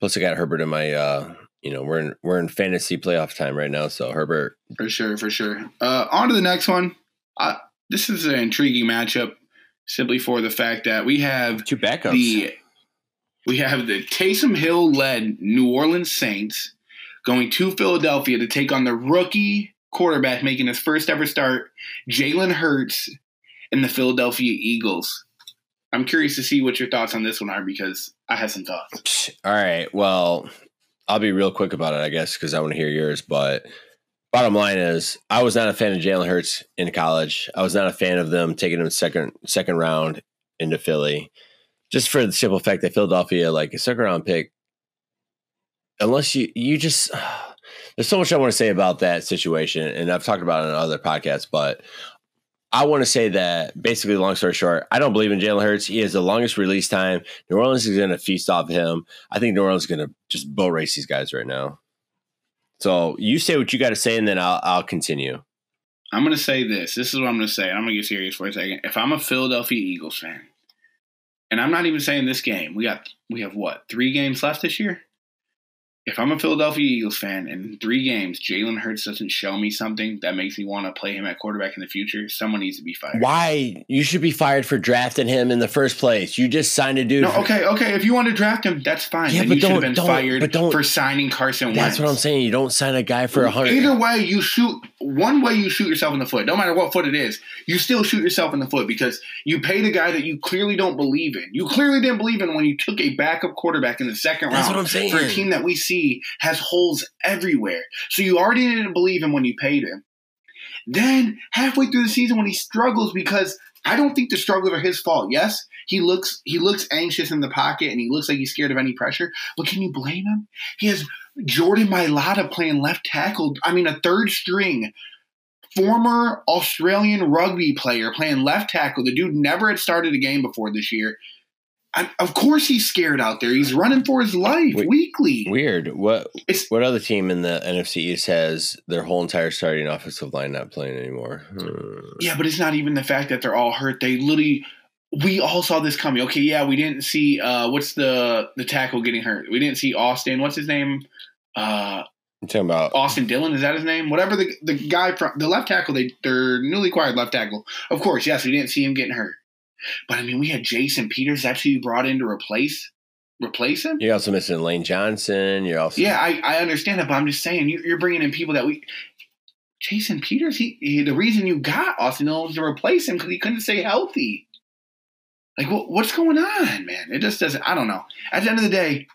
Plus I got Herbert in my uh you know, we're in we're in fantasy playoff time right now, so Herbert For sure, for sure. Uh, on to the next one. Uh, this is an intriguing matchup simply for the fact that we have two backups. the we have the Taysom Hill led New Orleans Saints going to Philadelphia to take on the rookie quarterback making his first ever start, Jalen Hurts, and the Philadelphia Eagles. I'm curious to see what your thoughts on this one are because I have some thoughts. All right. Well, I'll be real quick about it, I guess, because I want to hear yours. But bottom line is, I was not a fan of Jalen Hurts in college. I was not a fan of them taking him second second round into Philly, just for the simple fact that Philadelphia, like a second round pick, unless you you just there's so much I want to say about that situation, and I've talked about it on other podcasts, but. I want to say that basically, long story short, I don't believe in Jalen Hurts. He has the longest release time. New Orleans is going to feast off him. I think New Orleans is going to just boat race these guys right now. So you say what you got to say, and then I'll I'll continue. I'm going to say this. This is what I'm going to say. I'm going to get serious for a second. If I'm a Philadelphia Eagles fan, and I'm not even saying this game, we got we have what three games left this year. If I'm a Philadelphia Eagles fan and in three games Jalen Hurts doesn't show me something that makes me want to play him at quarterback in the future, someone needs to be fired. Why? You should be fired for drafting him in the first place. You just signed a dude. No, okay, okay. If you want to draft him, that's fine. Yeah, then but you should have been don't- fired but don't- for signing Carson Wentz. That's what I'm saying. You don't sign a guy for a hundred. Either way, you shoot one way. You shoot yourself in the foot. No matter what foot it is, you still shoot yourself in the foot because you paid a guy that you clearly don't believe in. You clearly didn't believe in when you took a backup quarterback in the second That's round what I'm saying. for a team that we see has holes everywhere. So you already didn't believe him when you paid him. Then halfway through the season, when he struggles, because I don't think the struggles are his fault. Yes, he looks he looks anxious in the pocket and he looks like he's scared of any pressure. But can you blame him? He has Jordan Mailata playing left tackle. I mean, a third string former Australian rugby player playing left tackle. The dude never had started a game before this year. I, of course, he's scared out there. He's running for his life weekly. Weird. What It's what other team in the NFC East has their whole entire starting offensive line not playing anymore? Hmm. yeah, but it's not even the fact that they're all hurt. They literally. We all saw this coming. Okay, yeah, we didn't see uh, what's the the tackle getting hurt. We didn't see Austin. What's his name? Uh, I'm talking about Austin Dillon is that his name? Whatever the the guy from the left tackle, they their newly acquired left tackle. Of course, yes, we didn't see him getting hurt, but I mean, we had Jason Peters. That's who you brought in to replace replace him. you're also missing Lane Johnson. You're also Yeah, I, I understand that, but I'm just saying you, you're bringing in people that we. Jason Peters, he, he the reason you got Austin Dillon was to replace him because he couldn't stay healthy. Like what, what's going on, man? It just doesn't. I don't know. At the end of the day,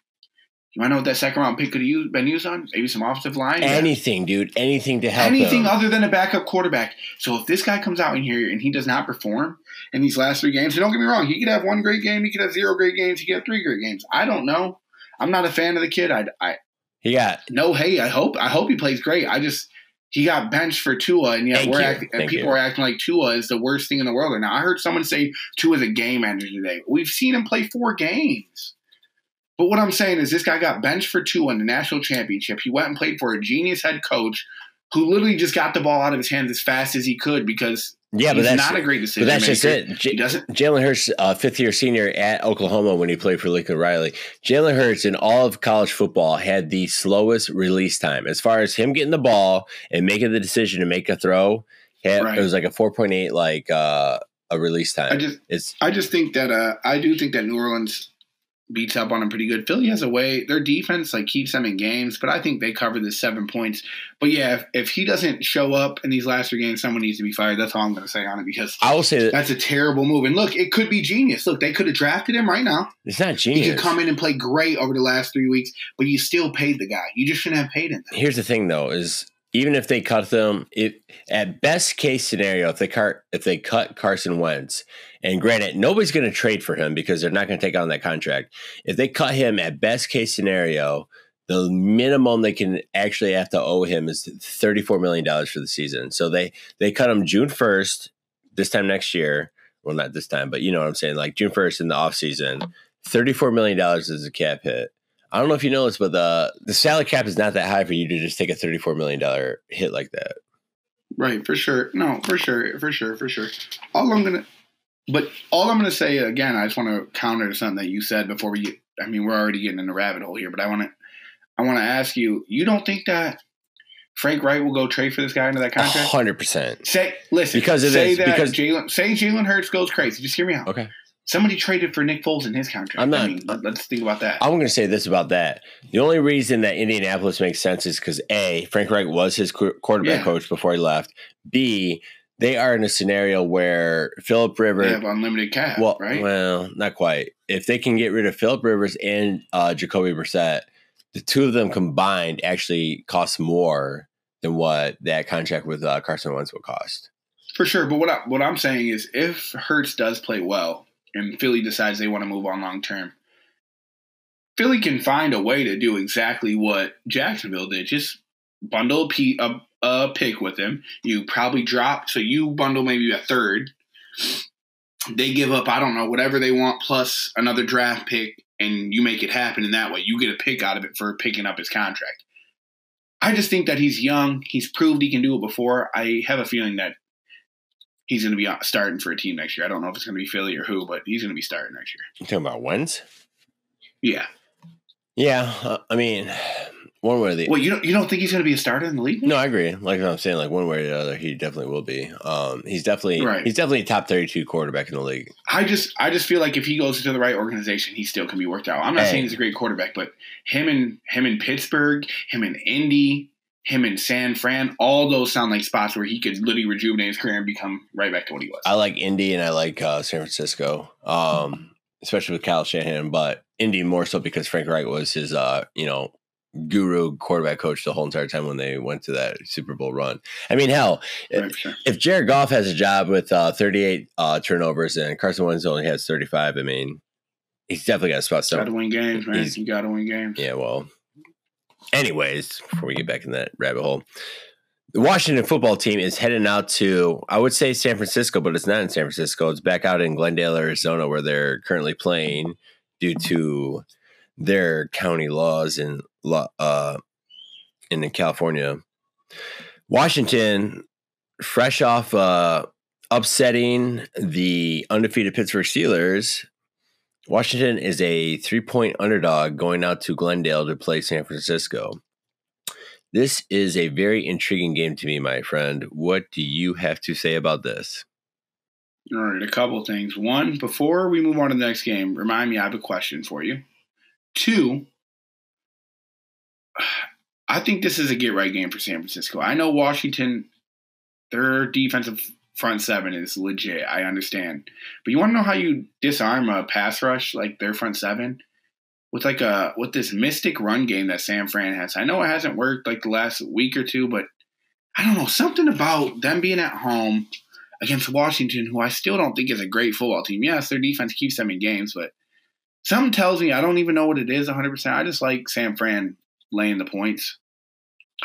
you want to know what that second round pick could have used, been used on? Maybe some offensive line. Yeah. anything, dude. Anything to help anything other than a backup quarterback. So if this guy comes out in here and he does not perform in these last three games, and don't get me wrong, he could have one great game, he could have zero great games, he could have three great games. I don't know. I'm not a fan of the kid. I, I He got no. Hey, I hope I hope he plays great. I just he got benched for Tua, and yet we're acting, and people you. are acting like Tua is the worst thing in the world. And Now I heard someone say Tua is a game ender today. We've seen him play four games. But what I'm saying is this guy got benched for Tua in the national championship. He went and played for a genius head coach who literally just got the ball out of his hands as fast as he could because yeah, but that's not a great but decision that's just it. J- He doesn't. Jalen Hurts, uh, fifth year senior at Oklahoma when he played for Lincoln Riley. Jalen Hurts in all of college football had the slowest release time as far as him getting the ball and making the decision to make a throw. Had, Right. It was like a four point eight like uh, a release time. I just it's I just think that uh, I do think that New Orleans beats up on him pretty good. Philly has a way; their defense like keeps them in games, but I think they cover the seven points. But yeah, if, if he doesn't show up in these last three games, someone needs to be fired. That's all I'm going to say on it because I will say that that's a terrible move. And look, it could be genius. Look, they could have drafted him right now. it's not genius. He could come in and play great over the last three weeks, but you still paid the guy. You just shouldn't have paid him. Here's the thing though is even if they cut them, if at best case scenario, if they cut if they cut Carson Wentz, and granted, nobody's going to trade for him because they're not going to take on that contract. If they cut him at best case scenario, the minimum they can actually have to owe him is thirty four million dollars for the season. So they they cut him June first this time next year. Well, not this time, but you know what I'm saying. Like June first in the off season, thirty four million dollars is a cap hit. I don't know if you know this, but the the salary cap is not that high for you to just take a thirty four million dollar hit like that. Right, for sure. No, for sure, for sure, for sure. All I'm gonna, but all I'm gonna say again, I just want to counter to something that you said before we. Get, I mean, we're already getting in the rabbit hole here, but I want to, I want to ask you. You don't think that Frank Reich will go trade for this guy into that contract? hundred percent. Say, listen, Because of say this, that because- Jalen, say Jalen Hurts goes crazy. Just hear me out. Okay, Somebody traded for Nick Foles in his contract. I'm not- I mean, let, us think about that. I'm going to say this about that. The only reason that Indianapolis makes sense is because a Frank Reich was his quarterback Yeah. coach before he left. B they are in a scenario where Philip they Rivers. have unlimited cap, Well, right? well, not quite. If they can get rid of Philip Rivers and uh, Jacoby Brissett, the two of them combined actually cost more than what that contract with uh, Carson Wentz will cost. For sure, but what I, what I'm saying is, if Hurts does play well and Philly decides they want to move on long term, Philly can find a way to do exactly what Jacksonville did. Just bundle a, a, a pick with him. You probably drop, so you bundle maybe a third. They give up, I don't know, whatever they want plus another draft pick, and you make it happen in that way. You get a pick out of it for picking up his contract. I just think that he's young. He's proved he can do it before. I have a feeling that he's going to be starting for a team next year. I don't know if it's going to be Philly or who, but he's going to be starting next year. You talking about Wentz? Yeah. Yeah, uh, I mean, one way or the Well, you don't you don't think he's going to be a starter in the league? No, I agree. Like I'm saying, like one way or the other, he definitely will be. Um, he's definitely Right. he's definitely a top 32 quarterback in the league. I just I just feel like if he goes into the right organization, he still can be worked out. I'm not Hey. saying he's a great quarterback, but him and him in Pittsburgh, him in Indy, him in San Fran, all those sound like spots where he could literally rejuvenate his career and become right back to what he was. I like Indy and I like uh, San Francisco, um, especially with Kyle Shanahan, but Indy more so because Frank Reich was his, uh, you know, guru quarterback coach the whole entire time when they went to that Super Bowl run. I mean, hell, Right, for sure. if Jared Goff has a job with uh, 38 uh, turnovers and Carson Wentz only has 35, I mean, he's definitely got a spot. Got to win games, man. he's- You got to win games. yeah, well, anyways, before we get back in that rabbit hole, the Washington football team is heading out to, I would say San Francisco, but it's not in San Francisco. It's back out in Glendale, Arizona, where they're currently playing due to their county laws in uh, in California. Washington, fresh off uh, upsetting the undefeated Pittsburgh Steelers, Washington is a three point underdog going out to Glendale to play San Francisco. This is a very intriguing game to me, my friend. What do you have to say about this? All right, a couple things. One, before we move on to the next game, remind me I have a question for you. Two, I think this is a get right game for San Francisco. I know Washington, their defensive front seven is legit. I understand. But you want to know how you disarm a pass rush like their front seven? With like a with this mystic run game that San Fran has. I know it hasn't worked like the last week or two, but I don't know, something about them being at home against Washington, who I still don't think is a great football team. Yes, their defense keeps them in games, but something tells me I don't even know what it is 100%. I just like San Fran laying the points.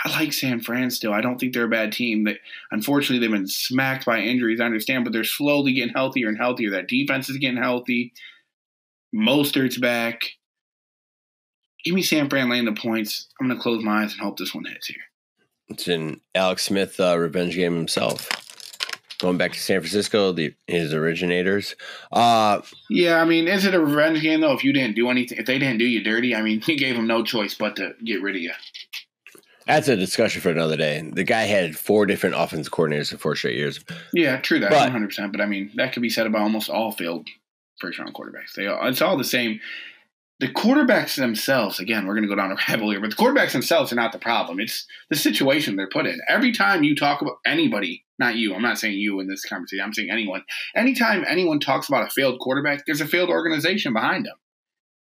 I like San Fran still. I don't think they're a bad team. They, unfortunately, they've been smacked by injuries. I understand, but they're slowly getting healthier and healthier. That defense is getting healthy. Mostert's back. Give me San Fran laying the points. I'm going to close my eyes and hope this one hits here. It's an Alex Smith uh, revenge game himself. Going back to San Francisco, the his originators. Uh, Yeah, I mean, is it a revenge game though? If you didn't do anything, if they didn't do you dirty, I mean, you gave them no choice but to get rid of you. That's a discussion for another day. The guy had four different offensive coordinators in four straight years. Yeah, true that, one hundred percent. But I mean, that could be said about almost all failed first round quarterbacks. They all, it's all the same. The quarterbacks themselves, again, we're going to go down a rabbit hole here, but the quarterbacks themselves are not the problem. It's the situation they're put in. Every time you talk about anybody, not you, I'm not saying you in this conversation, I'm saying anyone. Anytime anyone talks about a failed quarterback, there's a failed organization behind them.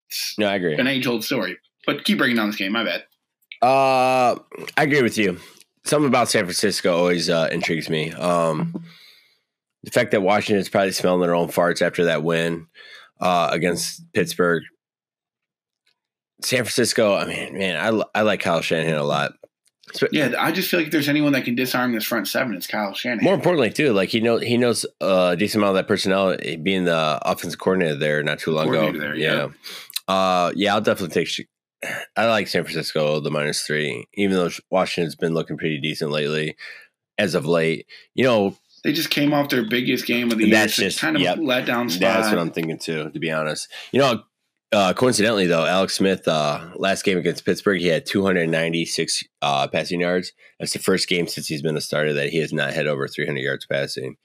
It's No, I agree. an age old story. But keep breaking down this game. My bad. Uh, I agree with you. Something about San Francisco always uh, intrigues me. Um, the fact that Washington's probably smelling their own farts after that win uh, against Pittsburgh. San Francisco, I mean, man, I, I like Kyle Shanahan a lot. Sp- Yeah, I just feel like if there's anyone that can disarm this front seven, it's Kyle Shanahan. More importantly, too, like he knows he knows uh, a decent amount of that personnel. Being the offensive coordinator there not too long ago, there, yeah. yeah, uh, yeah, I'll definitely take. I like San Francisco the minus three, even though Washington's been looking pretty decent lately, as of late. You know, They just came off their biggest game of the That's year. so just- kind of yep. let down spot. that's what I'm thinking too. To be honest, you know, uh, coincidentally though, Alex Smith uh, last game against Pittsburgh, he had 296 uh, passing yards. That's the first game since he's been a starter that he has not had over 300 yards passing.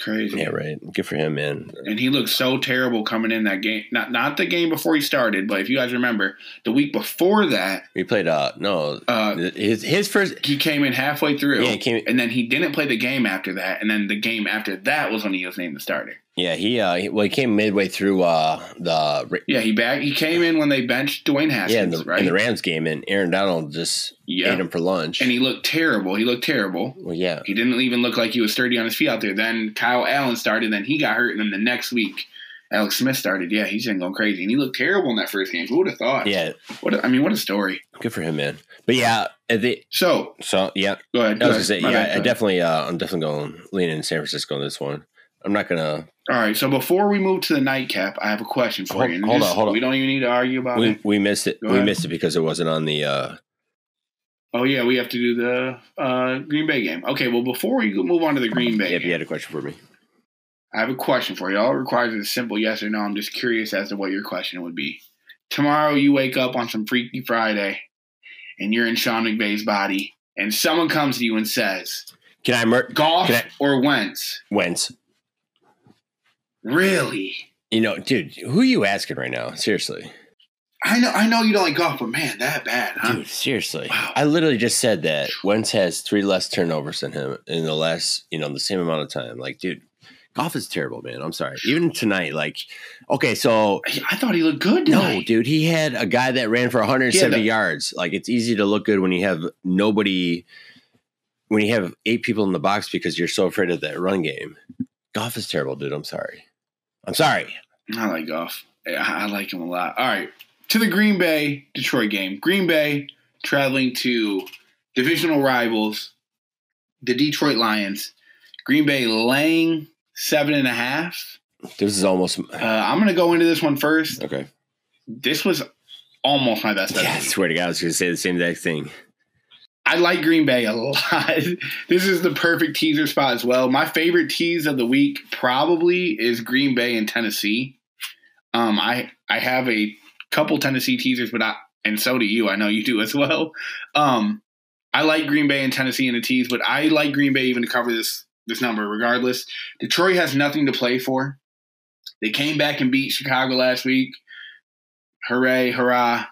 Crazy. Yeah, right. Good for him, man. And he looked so terrible coming in that game. Not not the game before he started, but if you guys remember, the week before that, he played. Uh, no, uh, his his first. he came in halfway through. Yeah, he came. and then he didn't play the game after that. And then the game after that was when he was named the starter. Yeah, he. Uh, he, well, he came midway through uh the Yeah, he back. He came in when they benched Dwayne Haskins, yeah in the, right? in the Rams game, and Aaron Donald just yeah, ate him for lunch. and he looked terrible. He looked terrible. well, yeah, He didn't even look like he was sturdy on his feet out there. Then Kyle Allen started, then he got hurt, and then the next week, Alex Smith started. Yeah, he's been going crazy, and he looked terrible in that first game. Who would have thought? yeah. What a, I mean, what a story. Good for him, man. But yeah, the, So so yeah, go ahead. I Go was gonna ahead. say My yeah. bad, I go ahead. definitely. Uh, I'm definitely going lean in San Francisco on this one. I'm not gonna. All right. So before we move to the nightcap, I have a question for Hold- you. And hold this- on, hold on. We don't even need to argue about We, it. we missed it. Go we ahead. missed it because it wasn't on the. uh Oh yeah, we have to do the uh, Green Bay game. Okay. Well, before we move on to the Green Bay, If you had a question for me, I have a question for you. All it requires is a simple yes or no. I'm just curious as to what your question would be. Tomorrow you wake up on some Freaky Friday and you're in Sean McVay's body, and someone comes to you and says, Can I mur- Goff Can I- or Wentz? Wentz? Really? You know, dude, who are you asking right now? Seriously. I know, I know you don't like Goff, but man, that bad, huh? Dude, seriously. Wow. I literally just said that Wentz has three less turnovers than him in the last, you know, the same amount of time. Like, dude, Goff is terrible, man. I'm sorry. Even tonight, like, okay, so I thought he looked good no, dude, he had a guy that ran for 170 Yeah, the- yards. Like, it's easy to look good when you have nobody, when you have eight people in the box because you're so afraid of that run game. Goff is terrible, dude. I'm sorry. I'm sorry. I like Goff. I, I like him a lot. All right, to the Green Bay Detroit game. Green Bay traveling to divisional rivals, the Detroit Lions. Green Bay laying seven and a half. This is almost Uh, I'm going to go into this one first. okay. This was almost my best bet. Yeah, I swear to God, I was going to say the same exact thing. I like Green Bay a lot. this is the perfect teaser spot as well. My favorite tease of the week probably is Green Bay and Tennessee. Um, I I have a couple Tennessee teasers, but I and so do you. I know you do as well. Um, I like Green Bay and Tennessee in the tease, but I like Green Bay even to cover this this number regardless. Detroit has nothing to play for. They came back and beat Chicago last week. Hooray, hurrah.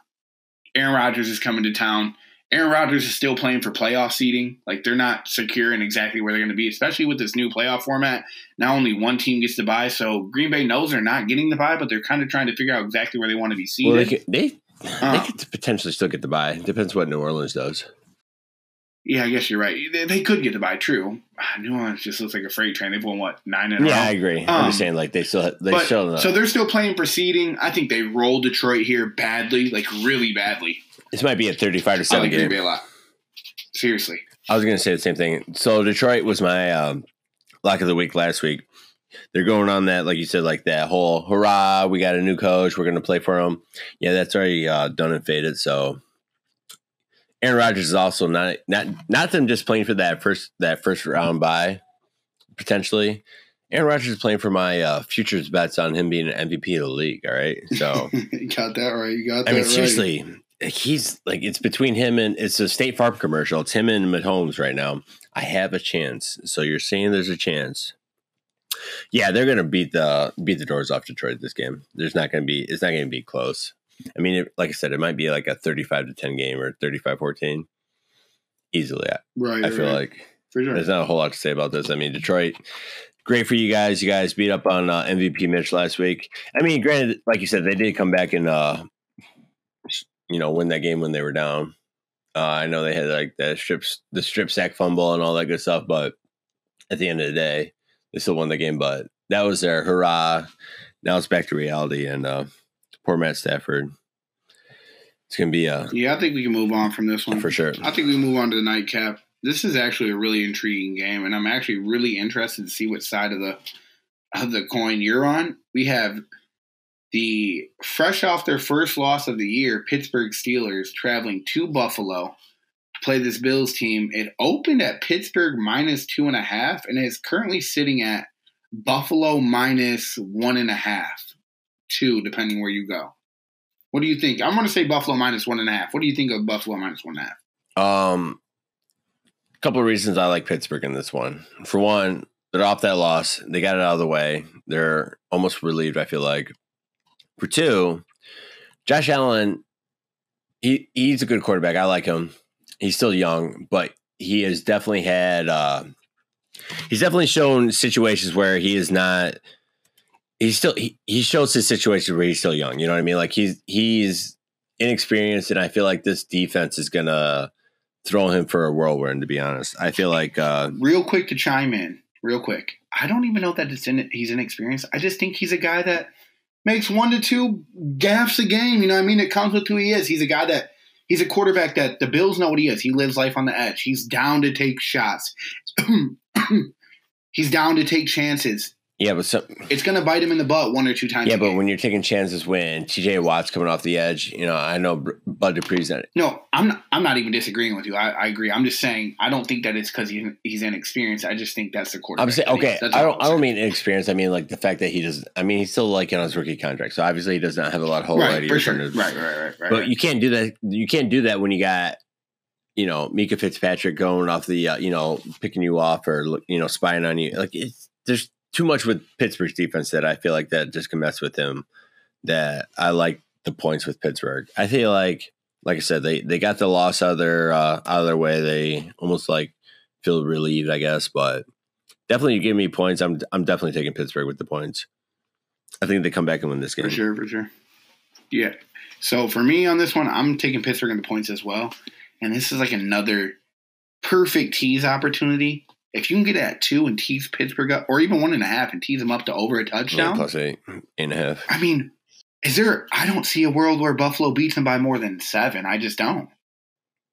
Aaron Rodgers is coming to town. Aaron Rodgers is still playing for playoff seeding. Like they're not secure in exactly where they're going to be, especially with this new playoff format. Now only one team gets the buy, so Green Bay knows they're not getting the buy, but they're kind of trying to figure out exactly where they want to be seeded. Well, they could, they, Uh. they could potentially still get the buy. Depends what New Orleans does. yeah, I guess you're right. They, they could get the buy. True. Ah, New Orleans just looks like a freight train. They've won what nine in a Yeah, I agree. I'm Um, just saying, like they still they But, still. so they're still playing for seeding. I think they rolled Detroit here badly, like really badly. This might be a 35 to I seven like Green game. Bay a lot. Seriously. I was going to say the same thing. So Detroit was my um, lock of the week last week. They're going on that, like you said, like that whole hurrah! We got a new coach. We're going to play for him. Yeah, that's already uh, done and faded. So Aaron Rodgers is also not not not them just playing for that first that first round bye potentially. Aaron Rodgers is playing for my uh, futures bets on him being an MVP of the league. All right, so. you got that right. You got that I mean, right. seriously, he's like it's between him and it's a State Farm commercial. It's him and Mahomes right now. I have a chance. So you're saying there's a chance? Yeah, they're gonna beat the beat the doors off Detroit this game. There's not gonna be. It's not gonna be close. I mean, it, like I said, it might be like a 35 to 10 game or 35-14 easily. I, Right. I feel right. like for sure. there's not a whole lot to say about this. I mean, Detroit, great for you guys. You guys beat up on uh, MVP Mitch last week. I mean, granted, like you said, they did come back and uh, you know win that game when they were down. Uh, I know they had like the strips, the strip sack fumble and all that good stuff, but at the end of the day, they still won the game. But that was their hurrah. Now it's back to reality, and uh, poor Matt Stafford. It's gonna be a Yeah, I think we can move on from this one. for sure. I think we move on to the nightcap. This is actually a really intriguing game, and I'm actually really interested to see what side of the of the coin you're on. We have the fresh off their first loss of the year, Pittsburgh Steelers traveling to Buffalo to play this Bills team. It opened at Pittsburgh minus two and a half, and is currently sitting at Buffalo minus one and a half, two, depending where you go. What do you think? I'm going to say Buffalo minus one and a half. What do you think of Buffalo minus one and a half? Um, a couple of reasons I like Pittsburgh in this one. For one, they're off that loss. They got it out of the way. They're almost relieved. I feel like. For two, Josh Allen, he he's a good quarterback. I like him. He's still young, but he has definitely had. Uh, he's definitely shown situations where he is not. He's still he, he shows his situations where he's still young. You know what I mean? Like he's he's inexperienced, and I feel like this defense is gonna throw him for a whirlwind. To be honest, I feel like uh, Real quick to chime in, real quick. I don't even know that it's in, he's inexperienced. I just think he's a guy that makes one to two gaffes a game. You know what I mean? It comes with who he is. He's a guy that he's a quarterback that the Bills know what he is. He lives life on the edge. He's down to take shots. he's down to take chances. Yeah, but some, It's going to bite him in the butt one or two times. yeah, but when you're taking chances when T.J. Watt's coming off the edge, you know, I know Bud Dupree's not. No, I'm not, I'm not even disagreeing with you. I, I agree. I'm just saying I don't think that it's because he, he's inexperienced. I just think that's the quarterback. I'm saying that he is. okay. That's I don't. I'm don't mean inexperienced. I mean like the fact that he doesn't. I mean he's still like on his rookie contract, so obviously he does not have a lot of whole right for sure. Right, right, right, right. But right. you can't do that. You can't do that when you got you know Minkah Fitzpatrick going off the uh, you know picking you off or you know spying on you. Like it's there's too much with Pittsburgh's defense that I feel like that just can mess with him. That I like the points with Pittsburgh. I feel like like I said they they got the loss out of their uh, out of their way. They almost like feel relieved, I guess, but definitely you give me points. I'm I'm definitely taking Pittsburgh with the points. I think they come back and win this game. For sure, for sure. Yeah. So for me on this one, I'm taking Pittsburgh in the points as well. And this is like another perfect tease opportunity. If you can get at two and tease Pittsburgh up, or even one and a half and tease them up to over a touchdown. Plus eight and a half. I mean, is there I don't see a world where Buffalo beats them by more than seven. I just don't.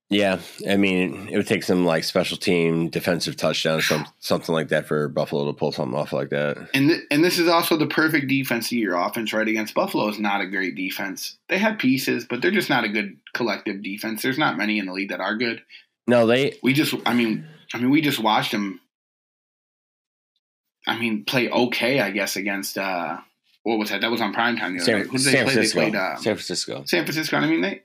Yeah, I mean, it would take some like special team defensive touchdown, some something like that for Buffalo to pull something off like that. And th- and this is also the perfect defense of your offense, right? Against Buffalo is not a great defense. They have pieces, but they're just not a good collective defense. There's not many in the league that are good. No, they. We just, I mean, I mean, we just watched them. I mean, play okay, I guess, against uh what was that? That was on primetime the other San, night. Who did San play? Francisco. They played uh, San Francisco. San Francisco. I mean, they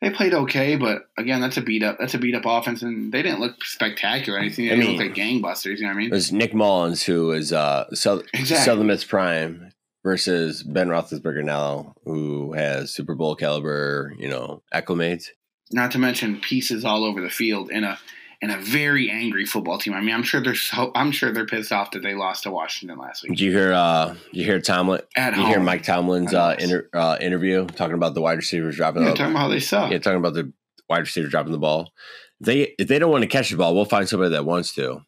they played okay, but again, that's a beat up. That's a beat up offense, and they didn't look spectacular or anything. They I didn't mean- look like gangbusters. You know what I mean? It was Nick Mullens who is uh South, Exactly. Southern Miss Prime versus Ben Roethlisberger now, who has Super Bowl caliber, you know, acclimates. Not to mention pieces all over the field in a in a very angry football team. I mean, I'm sure they're so I'm sure they're pissed off that they lost to Washington last week Did you hear? uh You hear Tomlin? at You home. hear Mike Tomlin's uh, inter, uh interview talking about the wide receivers dropping Yeah, the talking about how they suck. yeah talking about the wide receiver dropping the ball. They if they don't want to catch the ball, we'll find somebody that wants to.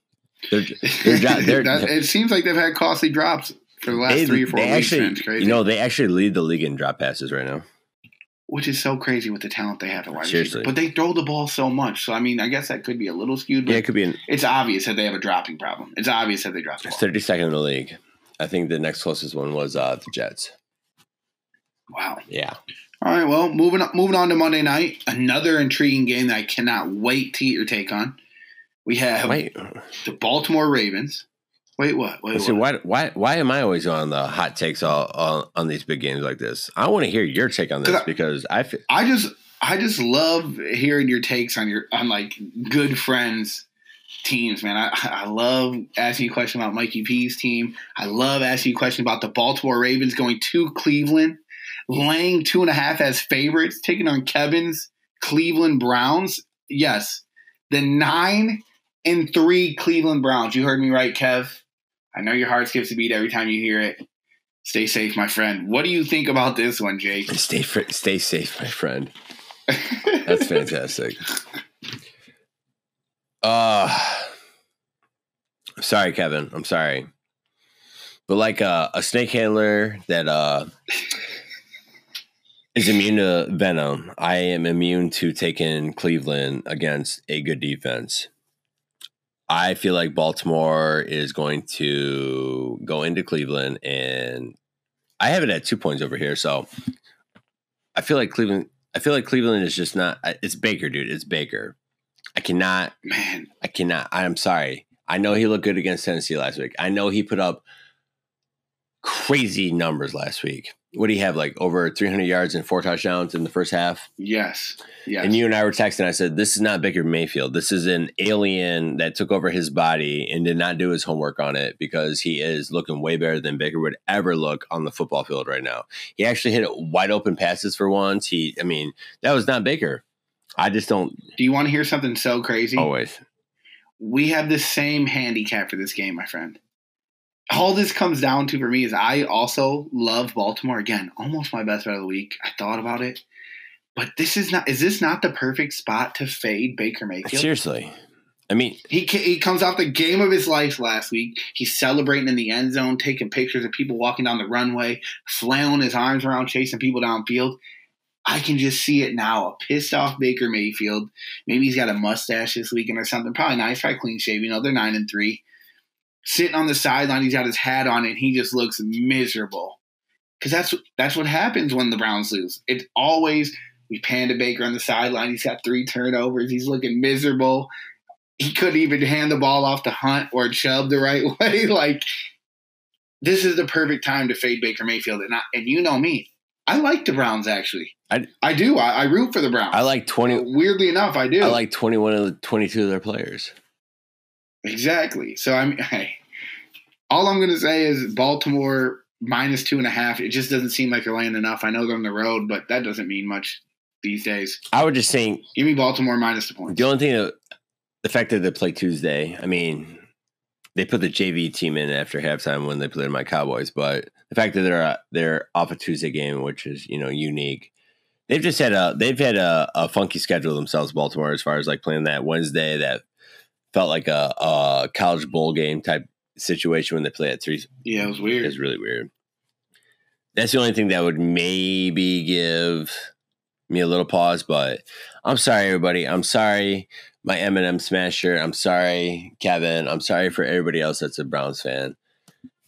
They're, they're, they're, That- it seems like they've had costly drops for the last they, three or four they weeks. actually, you know, they actually lead the league in drop passes right now. Which is so crazy with the talent they have at wide Seriously. receiver. But they throw the ball so much. So I mean, I guess that could be a little skewed. But Yeah, it could be an, it's obvious that they have a dropping problem. It's obvious that they drop the 32nd in the league. I think the next closest one was uh, the Jets. Wow. Yeah. All right. Well, moving on, moving on to Monday night, another intriguing game that I cannot wait to get your take on. We have Wait, the Baltimore Ravens. Wait, what? Wait, see, what? why, why, why am I always on the hot takes all, all on these big games like this? I want to hear your take on this I- because I feel I just I just love hearing your takes on your on like good friends teams, man. I, I love asking you a question about Mikey P's team. I love asking you a question about the Baltimore Ravens going to Cleveland, laying two and a half as favorites, taking on Kevin's Cleveland Browns. Yes, the nine and three Cleveland Browns. You heard me right, Kev. I know your heart skips a beat every time you hear it. Stay safe, my friend. What do you think about this one, Jake? stay fr- stay safe, my friend. That's fantastic. Uh sorry, Kevin. I'm sorry. But like uh, a snake handler that uh is immune to venom, I am immune to taking Cleveland against a good defense. I feel like Baltimore is going to go into Cleveland and I have it at two points over here. So I feel like Cleveland I feel like Cleveland is just not. It's Baker, dude. It's Baker. I cannot. Man, I cannot. I'm sorry. I know he looked good against Tennessee last week. I know he put up crazy numbers last week. What do you have? Like over 300 yards and four touchdowns in the first half. yes, yes. And you and I were texting. I said, "This is not Baker Mayfield. This is an alien that took over his body and did not do his homework on it because he is looking way better than Baker would ever look on the football field right now. He actually hit wide open passes for once. He, I mean, that was not Baker. I just don't Do you want to hear something so crazy? always. We have the same handicap for this game, my friend. All this comes down to for me is I also love Baltimore. Again, almost my best bet of the week. I thought about it. But this is not is this not the perfect spot to fade Baker Mayfield? Seriously, I mean, he he comes off the game of his life last week. He's celebrating in the end zone, taking pictures of people walking down the runway, flailing his arms around, chasing people downfield. I can just see it now. A pissed off Baker Mayfield. Maybe he's got a mustache this weekend or something. Probably nice, probably clean shave. You know, they're nine and three. Sitting on the sideline, he's got his hat on, and he just looks miserable. Because that's that's what happens when the Browns lose. It's always we pan to Baker on the sideline. He's got three turnovers. He's looking miserable he couldn't even hand the ball off to Hunt or Chubb the right way. Like this is the perfect time to fade Baker Mayfield, and I, and you know me, I like the Browns actually. I- I do. I, I root for the Browns. I like twenty. Uh, weirdly enough, I do. I like twenty-one of the twenty-two of their players. exactly. So I mean, Hey, all I'm going to say is Baltimore minus two and a half. It just doesn't seem like they're laying enough. I know they're on the road, but that doesn't mean much these days. I would just think Give me Baltimore minus the points. the only thing that the fact that they play Tuesday. I mean, they put the JV team in after halftime when they played my Cowboys, but the fact that they're they're off a Tuesday game, which is you know unique. They've just had a they've had a, a funky schedule themselves, Baltimore, as far as like playing that Wednesday that felt like a, a college bowl game type situation when they play at three Yeah, it was weird. is really weird. That's the only thing that would maybe give me a little pause, but I'm sorry, everybody. I'm sorry, my Eminem smasher. I'm sorry, Kevin. I'm sorry for everybody else that's a Browns fan.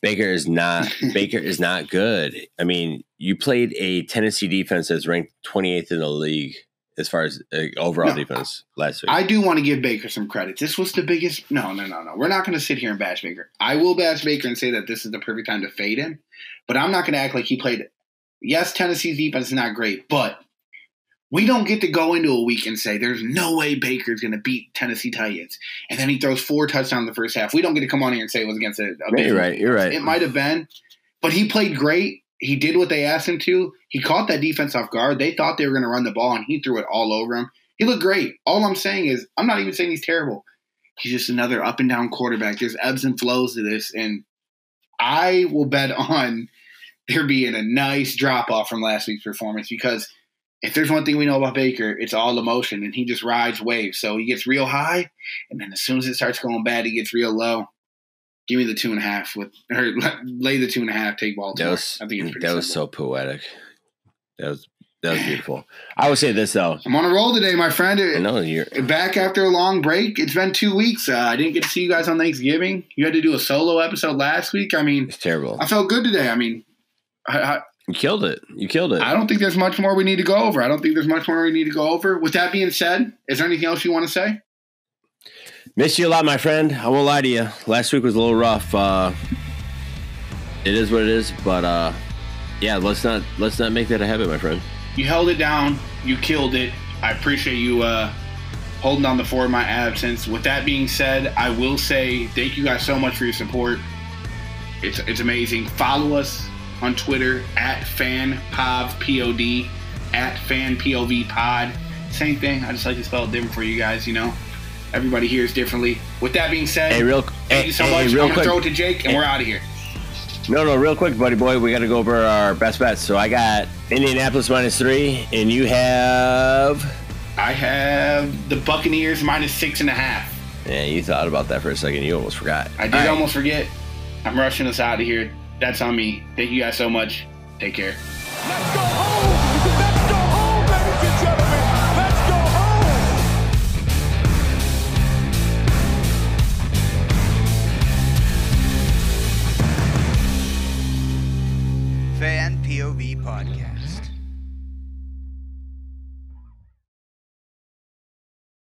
Baker is not Baker is not good. I mean, you played a Tennessee defense that's ranked 28th in the league as far as uh, overall No, defense last week. I do want to give Baker some credit. This was the biggest. No, no, no, no. We're not going to sit here and bash Baker. I will bash Baker and say that this is the perfect time to fade him, but I'm not going to act like he played. Yes, Tennessee's defense is not great, but we don't get to go into a week and say there's no way Baker's going to beat Tennessee Titans, and then he throws four touchdowns in the first half. We don't get to come on here and say it was against a. a Yeah, you're right. You're right. It might have been, but he played great. He did what they asked him to. He caught that defense off guard. They thought they were going to run the ball, and he threw it all over him. He looked great. All I'm saying is, I'm not even saying he's terrible. He's just another up and down quarterback. There's ebbs and flows to this, and I will bet on there being a nice drop off from last week's performance because if there's one thing we know about Baker, it's all emotion, and he just rides waves. So he gets real high, and then as soon as it starts going bad, he gets real low. Give me the two and a half with, or lay the two and a half. Take Baltimore. That was I think it's pretty that was so poetic. That was that was beautiful. I would say this though. I'm on a roll today, my friend. I know you're Back after a long break. It's been two weeks. Uh, I didn't get to see you guys on Thanksgiving. You had to do a solo episode last week. I mean, it's terrible. I felt good today. I mean, I, I, You killed it. You killed it. I don't think there's much more we need to go over. I don't think there's much more we need to go over. With that being said, is there anything else you want to say? Miss you a lot, my friend. I won't lie to you. Last week was a little rough. Uh, it is what it is, but uh, yeah, let's not let's not make that a habit, my friend. You held it down. You killed it. I appreciate you uh, holding on the fort in my absence. With that being said, I will say thank you guys so much for your support. It's it's amazing. Follow us on Twitter at fanpovpod at fanpovpod. Same thing. I just like to spell it different for you guys. You know, everybody hears differently. With that being said, Hey, real thank hey, you so hey, much. real I'm gonna quick. throw it to Jake, and we're out of here. No, no, real quick, buddy boy. We got to go over our best bets. So I got Indianapolis minus three, and you have. I have the Buccaneers minus six and a half. Yeah, you thought about that for a second. You almost forgot. I did All right. almost forget. I'm rushing us out of here. That's on me. Thank you guys so much. Take care.